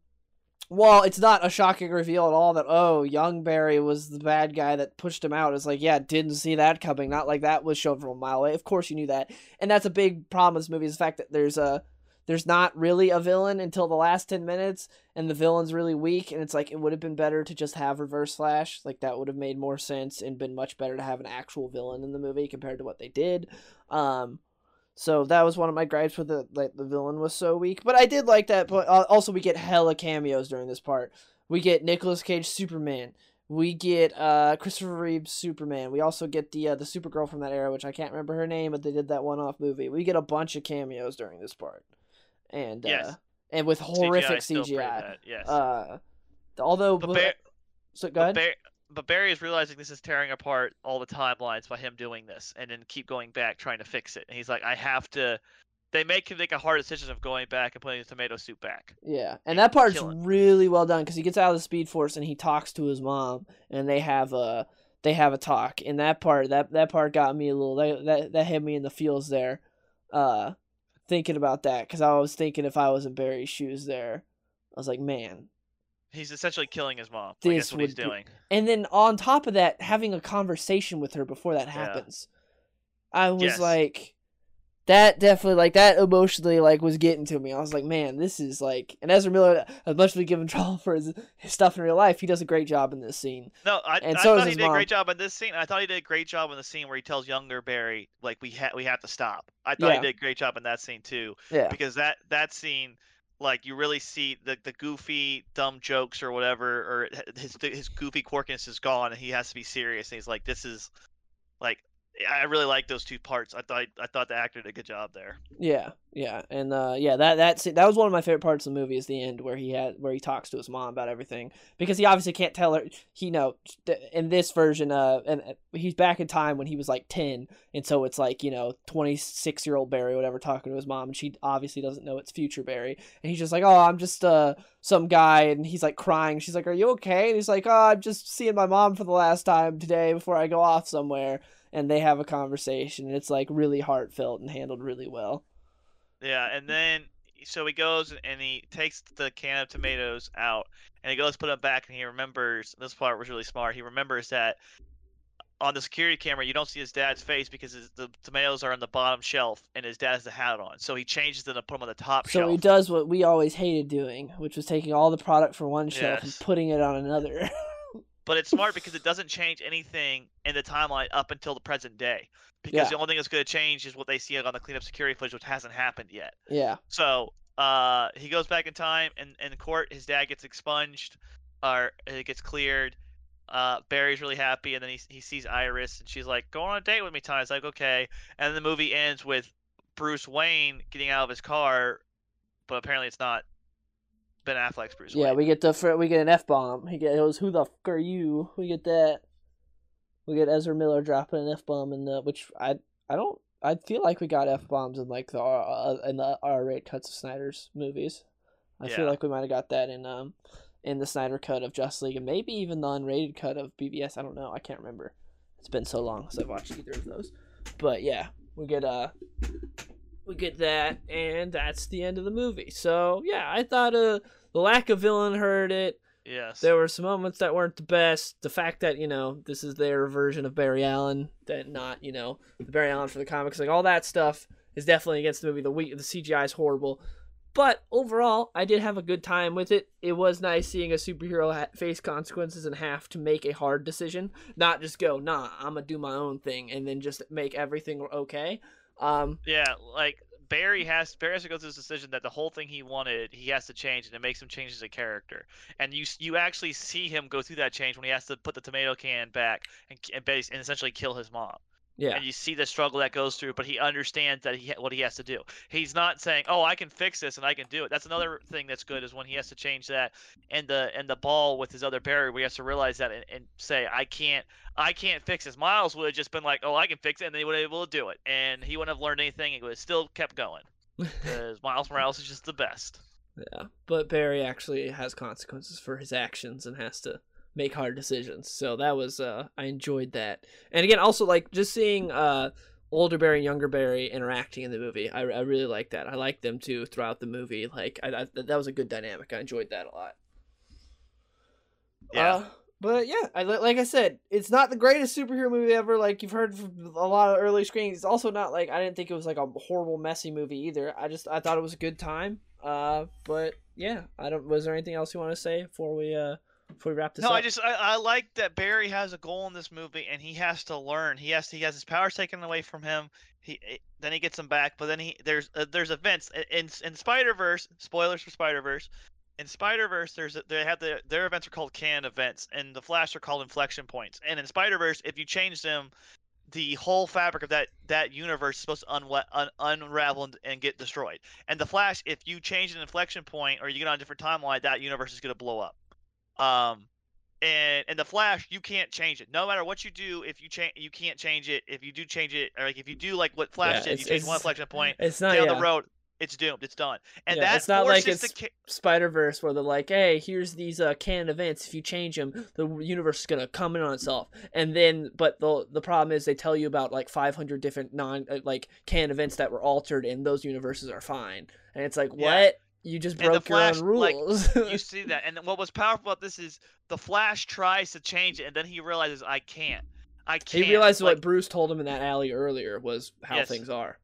[SPEAKER 1] while it's not a shocking reveal at all that oh young Barry was the bad guy that pushed him out. It's like yeah, didn't see that coming. Not like that was shown from a mile away. Of course you knew that, and that's a big problem with this movie is the fact that there's a there's not really a villain until the last ten minutes, and the villain's really weak. And it's like it would have been better to just have Reverse Flash. Like that would have made more sense and been much better to have an actual villain in the movie compared to what they did. Um, so that was one of my gripes with the like the villain was so weak. But I did like that. But also we get hella cameos during this part. We get Nicolas Cage Superman. We get uh Christopher Reeves Superman. We also get the uh, the Supergirl from that era, which I can't remember her name, but they did that one off movie. We get a bunch of cameos during this part, and uh, and with horrific
[SPEAKER 2] pretty
[SPEAKER 1] CGI.
[SPEAKER 2] Yes.
[SPEAKER 1] Uh, although,
[SPEAKER 2] but Bar-
[SPEAKER 1] so go
[SPEAKER 2] but
[SPEAKER 1] ahead.
[SPEAKER 2] Bar- but Barry is realizing this is tearing apart all the timelines by him doing this, and then keep going back trying to fix it. And he's like, I have to. They make him make a hard decision of going back and putting the tomato soup back.
[SPEAKER 1] Yeah, and that part's really well done because he gets out of the Speed Force and he talks to his mom, and they have a they have a talk. And that part that that part got me a little that that, that hit me in the feels there, uh, thinking about that because I was thinking if I was in Barry's shoes there, I was like, man.
[SPEAKER 2] He's essentially killing his mom. Like,
[SPEAKER 1] This
[SPEAKER 2] that's what he's
[SPEAKER 1] be-
[SPEAKER 2] doing.
[SPEAKER 1] And then on top of that, having a conversation with her before that
[SPEAKER 2] Yeah.
[SPEAKER 1] happens, I was
[SPEAKER 2] Yes.
[SPEAKER 1] like, that definitely like that emotionally like was getting to me. I was like, man, this is like, and Ezra Miller, as much as we give him trouble for his, his stuff in real life, he does a great job in this scene.
[SPEAKER 2] No, I,
[SPEAKER 1] And
[SPEAKER 2] I
[SPEAKER 1] so
[SPEAKER 2] thought he did a great job in this scene. I thought he did a great job in the scene where he tells younger Barry, like we ha- we have to stop. I thought
[SPEAKER 1] Yeah.
[SPEAKER 2] he did a great job in that scene too,
[SPEAKER 1] Yeah,
[SPEAKER 2] because that that scene, like you really see the the goofy dumb jokes or whatever, or his his goofy quirkiness is gone, and he has to be serious. And he's like, this is like I really like those two parts. I thought I thought the actor did a good job there.
[SPEAKER 1] Yeah, yeah, and uh, yeah, that that's that was one of my favorite parts of the movie is the end where he had where he talks to his mom about everything because he obviously can't tell her. He you know in this version, uh, and uh, he's back in time when he was like ten, and so it's like you know twenty six year old Barry, whatever, talking to his mom, and she obviously doesn't know it's future Barry, and he's just like, oh, I'm just uh some guy, and he's like crying. She's like, are you okay? And he's like, oh, I'm just seeing my mom for the last time today before I go off somewhere and they have a conversation and it's like really heartfelt and handled really well.
[SPEAKER 2] Yeah, and then so he goes and he takes the can of tomatoes out and he goes put them back and he remembers this part was really smart. He remembers that on the security camera you don't see his dad's face because his, the tomatoes are on the bottom shelf and his dad has the hat on. So he changes them to put them on the top
[SPEAKER 1] so
[SPEAKER 2] shelf.
[SPEAKER 1] So he does what we always hated doing, which was taking all the product from one shelf yes. and putting it on another.
[SPEAKER 2] but it's smart because it doesn't change anything in the timeline up until the present day. Because yeah. the only thing that's going to change is what they see on the cleanup security footage, which hasn't happened yet.
[SPEAKER 1] Yeah.
[SPEAKER 2] So uh, he goes back in time, and in court, his dad gets expunged, or it gets cleared. Uh, Barry's really happy, and then he he sees Iris, and she's like, "Go on a date with me, Ty." It's like, "Okay," and then the movie ends with Bruce Wayne getting out of his car, but apparently it's not Ben Affleck's Bruce
[SPEAKER 1] yeah,
[SPEAKER 2] Wayne.
[SPEAKER 1] we get the we get an f bomb. He goes, "Who the fuck are you?" We get that. We get Ezra Miller dropping an f bomb in the which I I don't I feel like we got f bombs in like the uh, in the R rate cuts of Snyder's movies. I yeah. feel like we might have got that in um in the Snyder cut of Justice League and maybe even the unrated cut of BvS. I don't know. I can't remember. It's been so long since I've watched either of those. But yeah, we get uh we get that and that's the end of the movie. So yeah, I thought uh the lack of villain hurt it.
[SPEAKER 2] Yes.
[SPEAKER 1] There were some moments that weren't the best. The fact that, you know, this is their version of Barry Allen, that not, you know, the Barry Allen for the comics, like all that stuff is definitely against the movie. The the CGI is horrible. But overall, I did have a good time with it. It was nice seeing a superhero face consequences and have to make a hard decision, not just go, nah, I'm gonna do my own thing and then just make everything okay. Um,
[SPEAKER 2] yeah, like Barry has Barry has to go through this decision that the whole thing he wanted he has to change, and it makes him change as a character. And you you actually see him go through that change when he has to put the tomato can back and and, and essentially kill his mom.
[SPEAKER 1] Yeah.
[SPEAKER 2] And you see the struggle that goes through, but he understands that he what he has to do. He's not saying, "Oh, I can fix this and I can do it." That's another thing that's good is when he has to change that and the and the ball with his other barrier, we have to realize that and, and say, "I can't, I can't fix this." Miles would have just been like, "Oh, I can fix it," and they would have been able to do it, and he wouldn't have learned anything. It would have still kept going because Miles Morales is just the best.
[SPEAKER 1] Yeah, but Barry actually has consequences for his actions and has to make hard decisions. So that was uh I enjoyed that. And again, also like just seeing uh older Barry and younger Barry interacting in the movie. I, I really like that. I like them too throughout the movie. Like I, I, that was a good dynamic. I enjoyed that a lot.
[SPEAKER 2] Yeah.
[SPEAKER 1] Uh, but yeah, I like I said, it's not the greatest superhero movie ever. Like you've heard from a lot of early screenings. It's also not like I didn't think it was like a horrible, messy movie either. I just I thought it was a good time. Uh, but yeah, I don't. Was there anything else you want to say before we uh before we wrap this
[SPEAKER 2] no,
[SPEAKER 1] up?
[SPEAKER 2] I just I, I like that Barry has a goal in this movie, and he has to learn. He has to, he has his powers taken away from him. He eh, then he gets them back, but then he there's uh, there's events in in Spider Verse. Spoilers for Spider Verse. In Spider Verse, there's they have the their events are called canon events, and the Flash are called inflection points. And in Spider Verse, if you change them, the whole fabric of that that universe is supposed to un- un- unravel and, and, get destroyed. And the Flash, if you change an inflection point or you get on a different timeline, that universe is going to blow up. Um, and and the Flash, you can't change it. No matter what you do, if you change, you can't change it. If you do change it, or like if you do like what Flash yeah, did, you change one inflection point.
[SPEAKER 1] It's not
[SPEAKER 2] down
[SPEAKER 1] yeah.
[SPEAKER 2] the road. It's doomed. It's done. And
[SPEAKER 1] yeah,
[SPEAKER 2] that
[SPEAKER 1] it's not like it's
[SPEAKER 2] ca-
[SPEAKER 1] Spider Verse where they're like, "Hey, here's these uh, canon events. If you change them, the universe is gonna come in on itself." And then, but the the problem is they tell you about like 500 different non uh, like canon events that were altered, and those universes are fine. And it's like, what? You just broke Flash, your own rules.
[SPEAKER 2] Like, you see that, and what was powerful about this is the Flash tries to change it, and then he realizes I can't. I can't.
[SPEAKER 1] He realized like, what Bruce told him in that alley earlier was how yes. things are.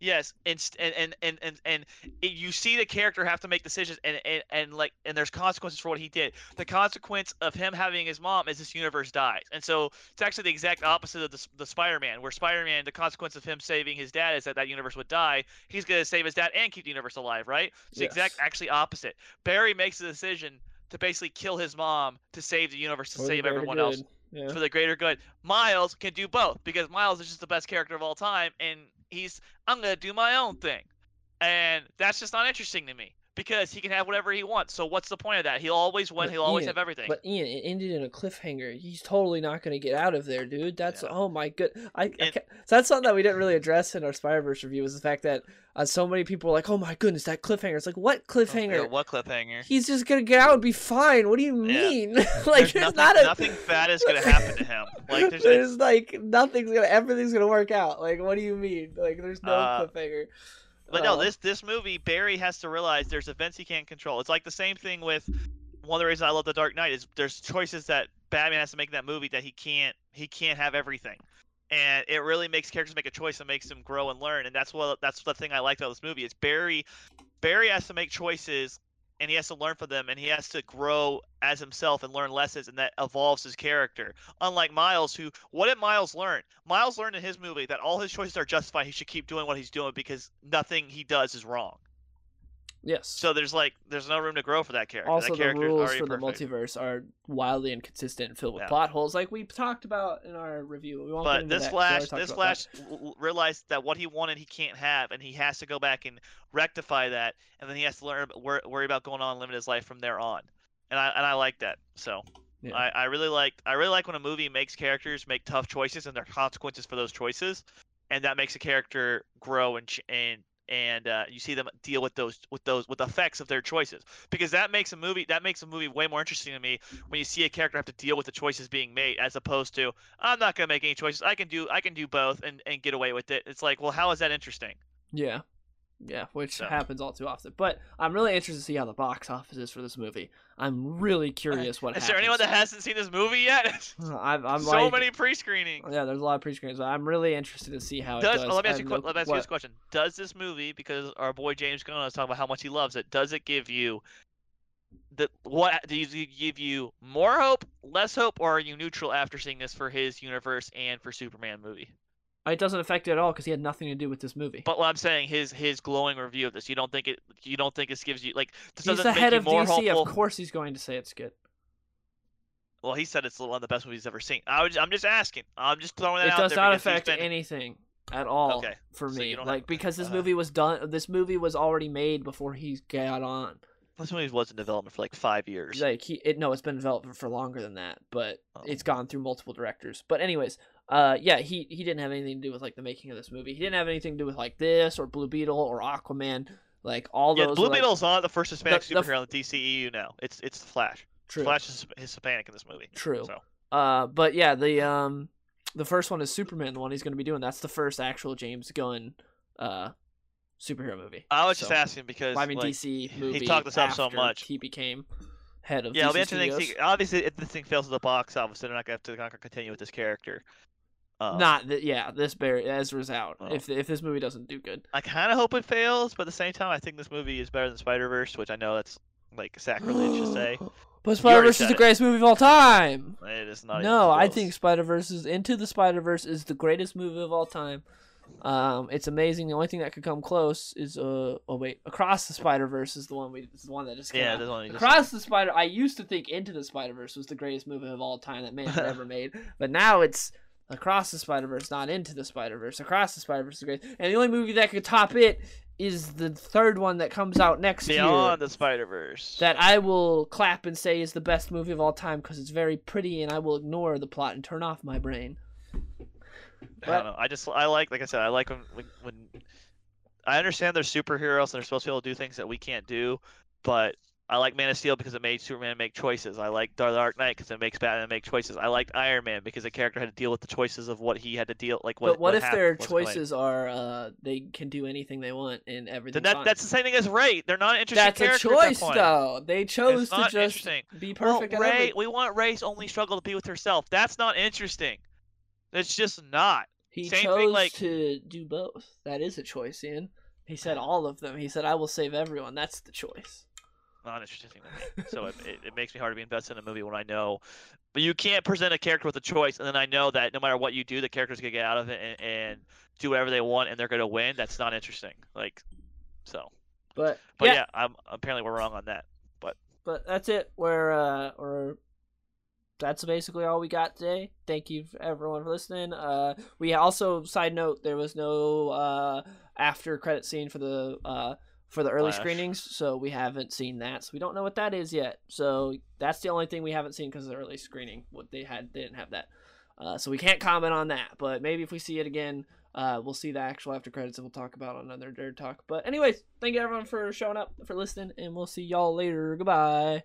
[SPEAKER 2] Yes, and and and and and, you see the character have to make decisions, and, and and like and there's consequences for what he did. The consequence of him having his mom is this universe dies, and so it's actually the exact opposite of the, the Spider-Man, where Spider-Man, the consequence of him saving his dad is that that universe would die. He's gonna save his dad and keep the universe alive, right? It's yes. the exact actually opposite. Barry makes the decision to basically kill his mom to save the universe to save everyone else.
[SPEAKER 1] Yeah.
[SPEAKER 2] for the greater good. Miles can do both because Miles is just the best character of all time, and he's I'm gonna do my own thing, and that's just not interesting to me because he can have whatever he wants. So what's the point of that? He'll always win.
[SPEAKER 1] But
[SPEAKER 2] He'll always have everything.
[SPEAKER 1] But Ian, it ended in a cliffhanger. He's totally not going to get out of there, dude. That's
[SPEAKER 2] Yeah.
[SPEAKER 1] oh my good. I, I
[SPEAKER 2] And-
[SPEAKER 1] ca- so that's something that we didn't really address in our Spider Verse review was the fact that uh, so many people were like, "Oh my goodness, that cliffhanger!" It's like, what
[SPEAKER 2] Oh,
[SPEAKER 1] cliffhanger?
[SPEAKER 2] yeah, what cliffhanger?
[SPEAKER 1] He's just gonna get out and be fine. What do you
[SPEAKER 2] Yeah.
[SPEAKER 1] mean? like,
[SPEAKER 2] there's,
[SPEAKER 1] there's,
[SPEAKER 2] nothing,
[SPEAKER 1] not a
[SPEAKER 2] nothing bad is gonna happen to him. Like there's,
[SPEAKER 1] there's like nothing's gonna everything's gonna work out. Like, what do you mean? Like, there's no
[SPEAKER 2] Uh,
[SPEAKER 1] cliffhanger.
[SPEAKER 2] But no,
[SPEAKER 1] Uh,
[SPEAKER 2] this this movie, Barry has to realize there's events he can't control. It's like the same thing with one of the reasons I love The Dark Knight is there's choices that Batman has to make in that movie that he can't he can't have everything. And it really makes characters make a choice and makes them grow and learn. And that's what that's the thing I like about this movie is Barry Barry has to make choices and he has to learn from them and he has to grow as himself and learn lessons and that evolves his character. Unlike Miles who what did Miles learn? Miles learned in his movie that all his choices are justified. He should keep doing what he's doing because nothing he does is wrong.
[SPEAKER 1] Yes.
[SPEAKER 2] So there's like there's no room to grow for that character.
[SPEAKER 1] also,
[SPEAKER 2] that
[SPEAKER 1] the
[SPEAKER 2] character
[SPEAKER 1] rules for the multiverse are wildly inconsistent and filled with
[SPEAKER 2] Yeah.
[SPEAKER 1] plot holes, like we talked about in our review. We won't
[SPEAKER 2] But this
[SPEAKER 1] that
[SPEAKER 2] Flash, this Flash l- realized that what he wanted he can't have, and he has to go back and rectify that, and then he has to learn worry about going on and living his life from there on. And I and I like that. So
[SPEAKER 1] Yeah.
[SPEAKER 2] I, I really like I really like when a movie makes characters make tough choices and their consequences for those choices, and that makes a character grow and ch- and and uh, you see them deal with those with those with the effects of their choices because that makes a movie that makes a movie way more interesting to me when you see a character have to deal with the choices being made as opposed to I'm not gonna make any choices I can do I can do both and and get away with it. It's like well how is that interesting?
[SPEAKER 1] Yeah. Yeah, which
[SPEAKER 2] So.
[SPEAKER 1] happens all too often. But I'm really interested to see how the box office is for this movie. I'm really curious what
[SPEAKER 2] is
[SPEAKER 1] happens.
[SPEAKER 2] there anyone that hasn't seen this movie yet?
[SPEAKER 1] I'm, I'm
[SPEAKER 2] so
[SPEAKER 1] like,
[SPEAKER 2] many pre-screenings.
[SPEAKER 1] Yeah, there's a lot of pre-screens. I'm really interested to see how
[SPEAKER 2] Does,
[SPEAKER 1] it does.
[SPEAKER 2] let me ask you,
[SPEAKER 1] no-
[SPEAKER 2] let me ask you this question. Does this movie, because our boy James Gunn was talking about how much he loves it, does it give you the what? Does it give you more hope, less hope, or are you neutral after seeing this for his universe and for Superman movie?
[SPEAKER 1] It doesn't affect it at all because he had nothing to do with this movie.
[SPEAKER 2] But what I'm saying, his his glowing review of this, you don't think it? You don't think this gives you like? This
[SPEAKER 1] he's
[SPEAKER 2] doesn't
[SPEAKER 1] the
[SPEAKER 2] make
[SPEAKER 1] head
[SPEAKER 2] you
[SPEAKER 1] of
[SPEAKER 2] more
[SPEAKER 1] DC.
[SPEAKER 2] hopeful.
[SPEAKER 1] Of course, he's going to say it's good.
[SPEAKER 2] Well, he said it's one of the best movies he's ever seen. I was, I'm just asking. I'm just throwing that
[SPEAKER 1] It
[SPEAKER 2] out
[SPEAKER 1] does
[SPEAKER 2] there
[SPEAKER 1] not
[SPEAKER 2] because he's
[SPEAKER 1] affect
[SPEAKER 2] been-
[SPEAKER 1] anything at all
[SPEAKER 2] Okay,
[SPEAKER 1] for
[SPEAKER 2] so
[SPEAKER 1] me. like
[SPEAKER 2] have-
[SPEAKER 1] because this
[SPEAKER 2] uh,
[SPEAKER 1] movie was done. This movie was already made before he got on.
[SPEAKER 2] This movie was in development for like five years.
[SPEAKER 1] Like he, it, no, it's been developed for longer than that, but
[SPEAKER 2] Oh.
[SPEAKER 1] it's gone through multiple directors. But anyways, uh, yeah, he he didn't have anything to do with like the making of this movie. He didn't have anything to do with like this or Blue Beetle or Aquaman. Like all
[SPEAKER 2] yeah,
[SPEAKER 1] those.
[SPEAKER 2] Blue
[SPEAKER 1] were, like,
[SPEAKER 2] Beetle's not the first Hispanic
[SPEAKER 1] the- the
[SPEAKER 2] superhero in the DCEU now. It's it's the Flash.
[SPEAKER 1] True.
[SPEAKER 2] Flash is Hispanic in this movie.
[SPEAKER 1] True.
[SPEAKER 2] So
[SPEAKER 1] Uh, but yeah, the um, the first one is Superman. The one he's going to be doing. That's the first actual James Gunn, uh, superhero movie.
[SPEAKER 2] I was just asking because
[SPEAKER 1] I mean,
[SPEAKER 2] like,
[SPEAKER 1] DC movie.
[SPEAKER 2] he talked this up so much.
[SPEAKER 1] He became head of
[SPEAKER 2] yeah, it'll be
[SPEAKER 1] DC
[SPEAKER 2] interesting. to Obviously, if this thing fails at the box office, they're not going to have to continue with this character. Um,
[SPEAKER 1] Not that, yeah. This Barry Ezra's out.
[SPEAKER 2] Oh.
[SPEAKER 1] If if this movie doesn't do good,
[SPEAKER 2] I kind of hope it fails, but at the same time, I think this movie is better than Spider Verse, which I know that's like sacrilege to say.
[SPEAKER 1] But Spider Verse is the
[SPEAKER 2] it.
[SPEAKER 1] greatest movie of all time.
[SPEAKER 2] It is not. even
[SPEAKER 1] No, I think Spider Verse is Into the Spider Verse is the greatest movie of all time. Um, it's amazing. The only thing that could come close is uh oh wait, Across the Spider Verse is the one we is the one that just came
[SPEAKER 2] Yeah,
[SPEAKER 1] out.
[SPEAKER 2] there's only just-
[SPEAKER 1] Across the Spider. I used to think Into the Spider Verse was the greatest movie of all time that man had ever made, but now it's Across the Spider Verse, not Into the Spider Verse. Across the Spider Verse is great, and the only movie that could top it is the third one that comes out next year.
[SPEAKER 2] Beyond the Spider Verse.
[SPEAKER 1] That I will clap and say is the best movie of all time because it's very pretty, and I will ignore the plot and turn off my brain.
[SPEAKER 2] I don't know. I just I like like I said I like when when, when I understand they're superheroes and they're supposed to be able to do things that we can't do, but I like Man of Steel because it made Superman make choices. I like Dark Knight because it makes Batman make choices. I liked Iron Man because the character had to deal with the choices of what he had to deal like what.
[SPEAKER 1] but what, if
[SPEAKER 2] happened,
[SPEAKER 1] their choices are uh, they can do anything they want and everything?
[SPEAKER 2] That, that's the same thing as Rey. They're not interesting
[SPEAKER 1] that's a
[SPEAKER 2] that
[SPEAKER 1] choice
[SPEAKER 2] point.
[SPEAKER 1] though. They chose to just be perfect. at Rey,
[SPEAKER 2] we want Rey's only struggle to be with herself. That's not interesting. It's just not.
[SPEAKER 1] He
[SPEAKER 2] Same
[SPEAKER 1] chose
[SPEAKER 2] thing, like-
[SPEAKER 1] to do both. That is a choice, Ian. He said all of them. He said, "I will save everyone." That's the choice.
[SPEAKER 2] Not interesting to me. So it, it, it makes me hard to be invested in a movie when I know. But you can't present a character with a choice, and then I know that no matter what you do, the character's gonna get out of it and, and do whatever they want, and they're gonna win. That's not interesting. Like, so.
[SPEAKER 1] But,
[SPEAKER 2] But
[SPEAKER 1] yeah,
[SPEAKER 2] yeah, I'm apparently we're wrong on that.
[SPEAKER 1] but but that's it. We're uh, we're that's basically all we got today. Thank you everyone for listening. Uh, we also side note there was no uh after credit scene for the uh for the early
[SPEAKER 2] Flash.
[SPEAKER 1] screenings, so we haven't seen that. So we don't know what that is yet. So that's the only thing we haven't seen because of the early screening. What they had, they didn't have that. Uh, so we can't comment on that. But maybe if we see it again, uh, we'll see the actual after credits and we'll talk about another Nerd Talk. But anyways, thank you everyone for showing up, for listening, and we'll see y'all later. Goodbye.